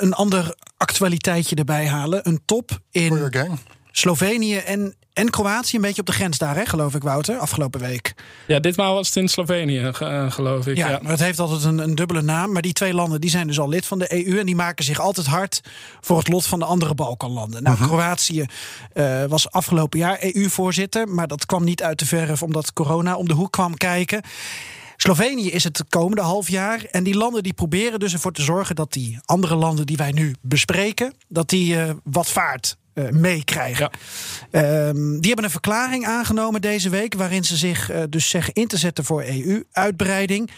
S3: een ander actualiteitje erbij halen. Een top in
S2: gang?
S3: Slovenië en, en Kroatië. Een beetje op de grens daar, hè, geloof ik, Wouter, afgelopen week.
S4: Ja, ditmaal was het in Slovenië, eh, geloof ik.
S3: Ja,
S4: Ja.
S3: maar het heeft altijd een, een dubbele naam. Maar die twee landen die zijn dus al lid van de EU. En die maken zich altijd hard voor het lot van de andere Balkanlanden. Nou, Kroatië eh, was afgelopen jaar EU-voorzitter. Maar dat kwam niet uit de verf omdat corona om de hoek kwam kijken. Slovenië is het komende half jaar. En die landen die proberen dus ervoor te zorgen dat die andere landen die wij nu bespreken, dat die eh, wat vaart eh, meekrijgen. Ehm, die hebben een verklaring aangenomen deze week. waarin ze zich eh, dus zeggen in te zetten voor EU-uitbreiding.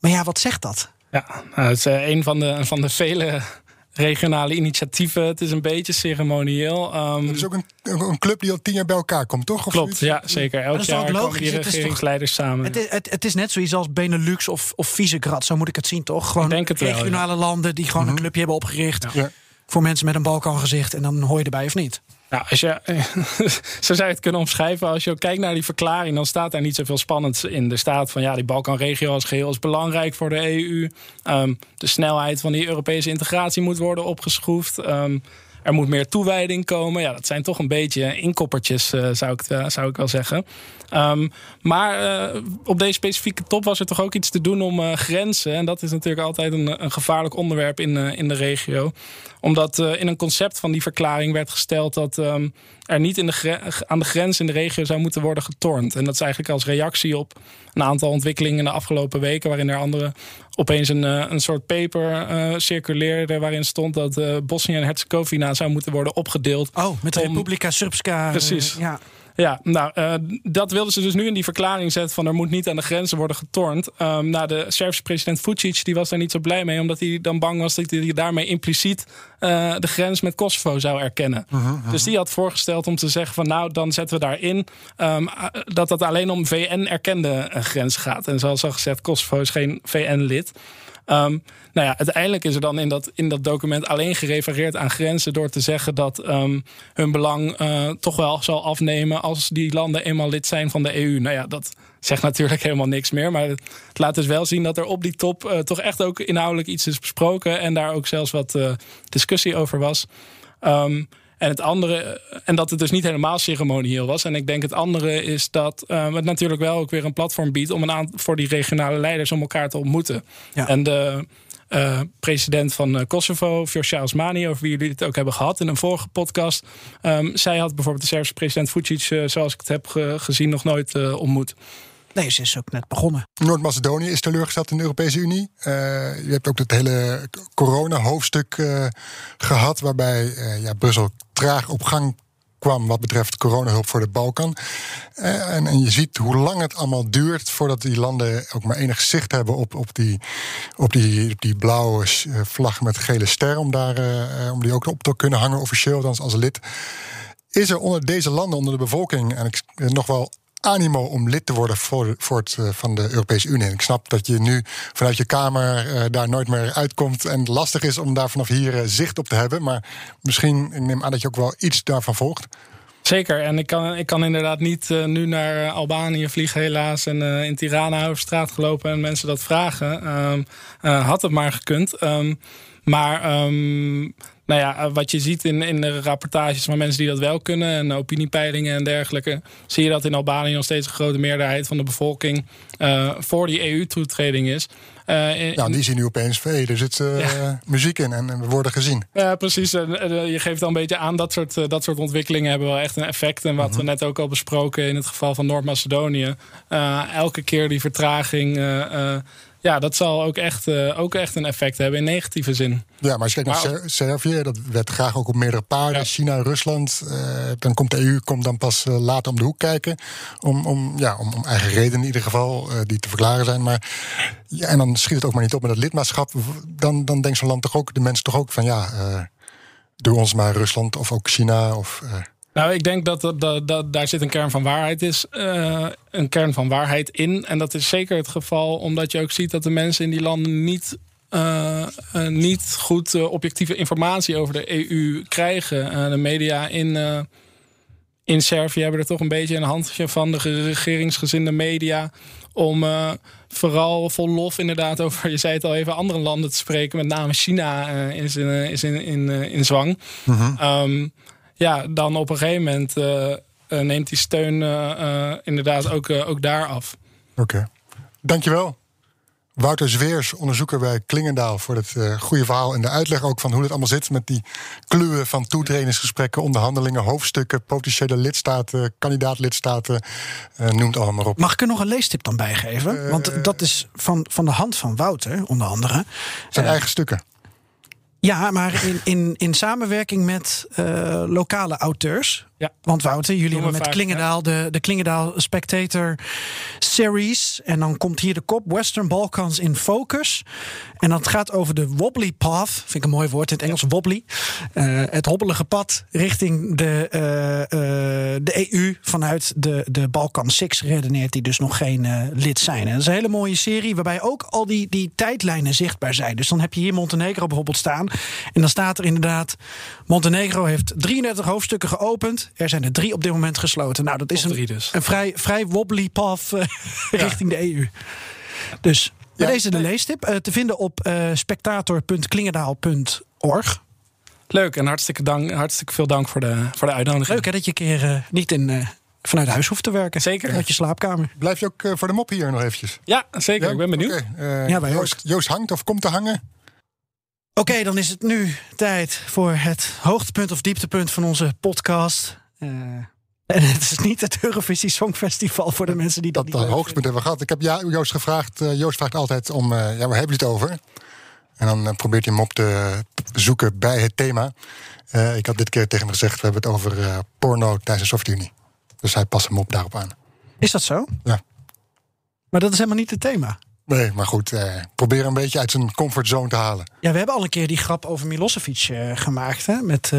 S3: Maar ja, wat zegt dat?
S4: Ja, nou, het is eh, een van de, van de vele regionale initiatieven. Het is een beetje ceremonieel. Ehm,
S2: Het is ook een, een club die al tien jaar bij elkaar komt, toch? Of
S4: klopt, ja, zeker. Elk
S3: dat is
S4: jaar komen die
S3: Het is toch-
S4: regeringsleiders samen.
S3: Het is, het, het is net zoiets als Benelux of, of Visegrad, zo moet ik het zien, toch? Gewoon
S4: Ik denk het wel, ja.
S3: regionale landen die gewoon een clubje hebben opgericht.
S2: Ja.
S3: Voor mensen met een Balkangezicht. En dan hoor je erbij of niet.
S4: Nou, als je, (laughs) zo zou je het kunnen omschrijven. Als je kijkt naar die verklaring, dan staat daar niet zoveel spannends in. Er staat van ja, die Balkanregio als geheel is belangrijk voor de EU. Ehm, de snelheid van die Europese integratie moet worden opgeschroefd. Ehm, er moet meer toewijding komen. Ja, dat zijn toch een beetje inkoppertjes, eh, zou, ik, eh, zou ik wel zeggen. Ehm, maar eh, op deze specifieke top was er toch ook iets te doen om eh, grenzen. En dat is natuurlijk altijd een, een gevaarlijk onderwerp in, eh, in de regio. Omdat in een concept van die verklaring werd gesteld dat ehm, er niet in de aan de grens in de regio zou moeten worden getornd. En dat is eigenlijk als reactie op een aantal ontwikkelingen in de afgelopen weken, waarin er andere opeens een, een soort paper circuleerde waarin stond dat Bosnië en Herzegovina zou moeten worden opgedeeld.
S3: Oh, met de
S4: Om-
S3: Republika Srpska.
S4: Precies.
S3: ja.
S4: Ja, nou, eh, dat wilden ze dus nu in die verklaring zetten van er moet niet aan de grenzen worden getornd. Ehm nou, de Servische president Vucic die was daar niet zo blij mee, omdat hij dan bang was dat hij daarmee impliciet eh, de grens met Kosovo zou erkennen. Dus die had voorgesteld om te zeggen van nou, dan zetten we daarin ehm, eh, dat dat alleen om VN-erkende eh, grens gaat. En zoals al gezegd, Kosovo is geen VN-lid. Ehm, nou ja, uiteindelijk is er dan in dat, in dat document alleen gerefereerd aan grenzen door te zeggen dat ehm, hun belang eh, toch wel zal afnemen als die landen eenmaal lid zijn van de EU. Nou ja, dat zegt natuurlijk (laughs) helemaal niks meer. Maar het laat dus wel zien dat er op die top eh, toch echt ook inhoudelijk iets is besproken en daar ook zelfs wat eh, discussie over was. Ehm, en het andere, en dat het dus niet helemaal ceremonieel was. En ik denk het andere is dat eh, het natuurlijk wel ook weer een platform biedt om een aantal voor die regionale leiders om elkaar te ontmoeten.
S3: Ja.
S4: En de eh, president van eh, Kosovo, Vjosa Osmani, over wie jullie het ook hebben gehad in een vorige podcast. ehm, zij had bijvoorbeeld de Servische president Vucic, zoals ik het heb ge- gezien, nog nooit ontmoet.
S3: Nee, ze is ook net begonnen.
S2: Noord-Macedonië is teleurgesteld in de Europese Unie. Eh, je hebt ook het hele corona-hoofdstuk eh, gehad, waarbij eh, ja, Brussel traag op gang kwam wat betreft coronahulp voor de Balkan. En, en je ziet hoe lang het allemaal duurt voordat die landen ook maar enig zicht hebben op, op, die, op, die, die blauwe vlag met gele ster, om, daar, om die ook op te kunnen hangen officieel, althans als lid. Is er onder deze landen, onder de bevolking, en ik, nog wel animo om lid te worden voor, voor het, eh, van de Europese Unie. Ik snap dat je nu vanuit je kamer eh, daar nooit meer uitkomt en lastig is om daar vanaf hier eh, zicht op te hebben. Maar misschien, ik neem aan dat je ook wel iets daarvan volgt.
S4: Zeker, en ik kan, ik kan inderdaad niet nu naar Albanië vliegen, helaas. En in Tirana over straat gelopen en mensen dat vragen. Ehm, eh, had het maar gekund. Ehm, maar ehm, nou ja, eh, wat je ziet in, in de rapportages van mensen die dat wel kunnen... en opiniepeilingen en dergelijke... zie je dat in Albanië nog steeds een grote meerderheid van de bevolking... eh, voor die EU-toetreding is. In-
S2: Nou, die zien nu opeens, hey, er zit
S4: Ja.
S2: muziek in en, en we worden gezien.
S4: Ja, precies. Je geeft al een beetje aan dat soort, dat soort ontwikkelingen hebben wel echt een effect. En wat we net ook al besproken in het geval van Noord-Macedonië. Elke keer die vertraging. Ja, dat zal ook echt, eh, ook echt een effect hebben in negatieve zin.
S2: Ja, maar als je kijkt naar Servië, dat werd graag ook op meerdere paarden.
S4: Ja.
S2: China, Rusland. eh, dan komt de EU komt dan pas eh, later om de hoek kijken. Om, om, ja, om, om eigen redenen in ieder geval, die te verklaren zijn. Maar, ja, en dan schiet het ook maar niet op met dat lidmaatschap. Dan, dan denkt zo'n land toch ook, de mensen toch ook van ja, doe ons maar Rusland of ook China. Of,
S4: Nou, ik denk dat, dat, dat, daar zit een kern van waarheid is. eh, een kern van waarheid in. En dat is zeker het geval, omdat je ook ziet dat de mensen in die landen niet. eh, eh, niet goed objectieve informatie over de EU krijgen. De media in, in Servië hebben er toch een beetje een handje van, de regeringsgezinde media. Om vooral vol lof inderdaad over, je zei het al even, andere landen te spreken. Met name China is, in, is in, in, in zwang. Ehm, ja, dan op een gegeven moment eh, eh, neemt die steun eh, inderdaad ook, ook daar af.
S2: Oké. Dankjewel. Wouter Zweers, onderzoeker bij Klingendaal, voor het eh, goede verhaal en de uitleg ook van hoe het allemaal zit met die kluwen van toetredingsgesprekken, onderhandelingen, hoofdstukken, potentiële lidstaten, kandidaat-lidstaten, eh, noem het allemaal maar op.
S3: Mag ik er nog een leestip dan bij geven? Want dat is van, van de hand van Wouter, onder andere.
S2: Zijn eigen stukken.
S3: Ja, maar in, in, in samenwerking met eh, lokale auteurs.
S4: Ja.
S3: Want Wouter, jullie hebben met
S4: vaak,
S3: Klingendaal de, de Klingendaal Spectator Series. En dan komt hier de kop Western Balkans in Focus. En dat gaat over de wobbly path. Vind ik een mooi woord in het Engels, wobbly. Eh, het hobbelige pad richting de, eh, de EU vanuit de, de Balkan 6 redeneert die dus nog geen eh, lid zijn. En dat is een hele mooie serie waarbij ook al die, die tijdlijnen zichtbaar zijn. Dus dan heb je hier Montenegro bijvoorbeeld staan. En dan staat er inderdaad, Montenegro heeft 33 hoofdstukken geopend. Er zijn er drie op dit moment gesloten. Nou, dat is een,
S4: dus.
S3: een vrij, vrij wobbly path eh, richting de EU. Dus
S2: Ja.
S3: deze de leestip. eh, te vinden op spectator.klingendaal.org.
S4: Leuk en hartstikke, dank, hartstikke veel dank voor de, voor de uitnodiging.
S3: Leuk hè, dat je een keer eh, niet in, eh, vanuit huis hoeft te werken.
S4: Zeker.
S3: Uit je slaapkamer.
S2: Blijf je ook eh, voor de mop hier nog eventjes?
S4: Ja, zeker. Ik ben benieuwd.
S2: Oké,
S3: Ja.
S2: Joost, Joost hangt of komt te hangen.
S3: Oké, dan is het nu tijd voor het hoogtepunt of dieptepunt van onze podcast. Eh, en het is niet het Eurovisie Songfestival voor de mensen die dat,
S2: Dat
S3: niet
S2: dat
S3: leuk
S2: hoogtepunt hebben we gehad. Ik heb ja, Joost gevraagd. Joost vraagt altijd om, eh, ja, waar hebben jullie het over? En dan eh, probeert hij hem op te zoeken bij het thema. Eh, ik had dit keer tegen hem gezegd, we hebben het over eh, porno tijdens de Sovjet-Unie. Dus hij past hem op daarop aan.
S3: Is dat zo?
S2: Ja.
S3: Maar dat is helemaal niet het thema.
S2: Nee, maar goed, eh, probeer een beetje uit zijn comfortzone te halen.
S3: Ja, we hebben al een keer die grap over Milosevic eh, gemaakt hè? Met,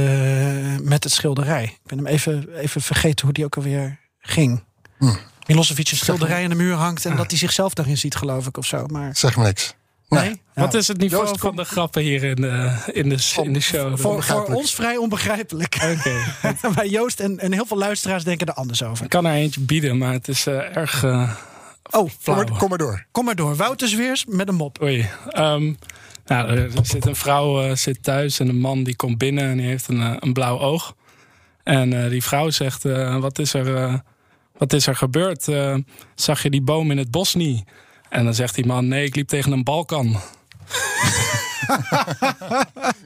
S3: met het schilderij. Ik ben hem even, even vergeten hoe die ook alweer ging.
S2: Hm.
S3: Milosevic een schilderij aan de muur hangt en dat hij zichzelf daarin ziet, geloof ik, of zo. Maar
S2: Zeg me niks.
S3: Nee.
S4: Wat is het niveau
S2: Joost,
S4: van de grappen hier in de, in de, in de show?
S3: voor, ons vrij onbegrijpelijk.
S4: Oké. (laughs)
S3: maar Joost en, en heel veel luisteraars denken er anders over.
S4: Ik kan er eentje bieden, maar het is eh, erg eh,
S3: Oh,
S2: Kom maar, kom maar door.
S3: kom maar door. Wouter Zweers met een mop.
S4: Oei. Ehm, nou, er zit een vrouw eh, zit thuis en een man die komt binnen en die heeft een, eh, een blauw oog. En eh, die vrouw zegt, eh, wat, is er, eh, wat is er gebeurd? Eh, zag je die boom in het bos niet? En dan zegt die man, nee, ik liep tegen een balkan. (laughs)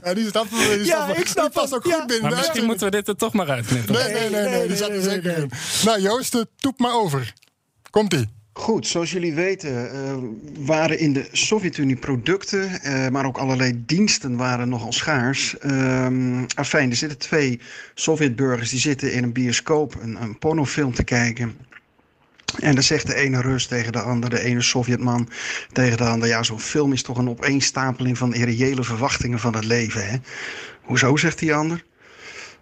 S2: Ja, die staat, die
S3: Ja, ik snap
S2: die past
S3: het.
S2: ook goed binnen.
S4: Maar
S2: de
S4: misschien moeten we dit er toch maar uitknippen.
S2: Nee, nee, nee, nee, die zat er zeker in. Nou, Joost, eh, toep maar over. Komt-ie.
S8: Goed, zoals jullie weten eh, waren in de Sovjet-Unie producten, eh, maar ook allerlei diensten waren nogal schaars. Ehm afijn, er zitten twee Sovjetburgers die zitten in een bioscoop een, een pornofilm te kijken. En dan zegt de ene Rus tegen de ander, de ene Sovjetman tegen de ander... ja, zo'n film is toch een opeenstapeling van irreële verwachtingen van het leven, hè? Hoezo, zegt die ander?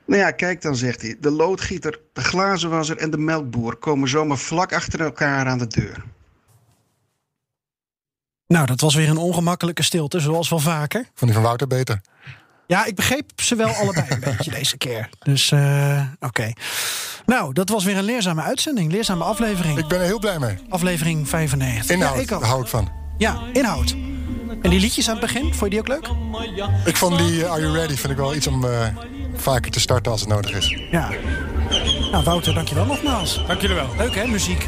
S8: Nou ja, kijk dan, zegt hij. De loodgieter, de glazenwasser en de melkboer komen zomaar vlak achter elkaar aan de deur.
S3: Nou, dat was weer een ongemakkelijke stilte, zoals wel vaker.
S2: Vond die van Wouter beter.
S3: Ja, ik begreep ze wel allebei een (laughs) beetje deze keer. Dus, eh, oké. Nou, dat was weer een leerzame uitzending. Leerzame aflevering.
S2: Ik ben er heel blij mee.
S3: Aflevering 95.
S2: Inhoud,
S3: Ja, ik ook.
S2: daar hou ik van.
S3: Ja, inhoud. En die liedjes aan het begin, vond je die ook leuk?
S2: Ik vond die eh, Are You Ready vind ik wel iets om eh, vaker te starten als het nodig is.
S3: Ja. Nou, Wouter, dankjewel nogmaals.
S4: Dank jullie wel.
S3: Leuk hè, muziek.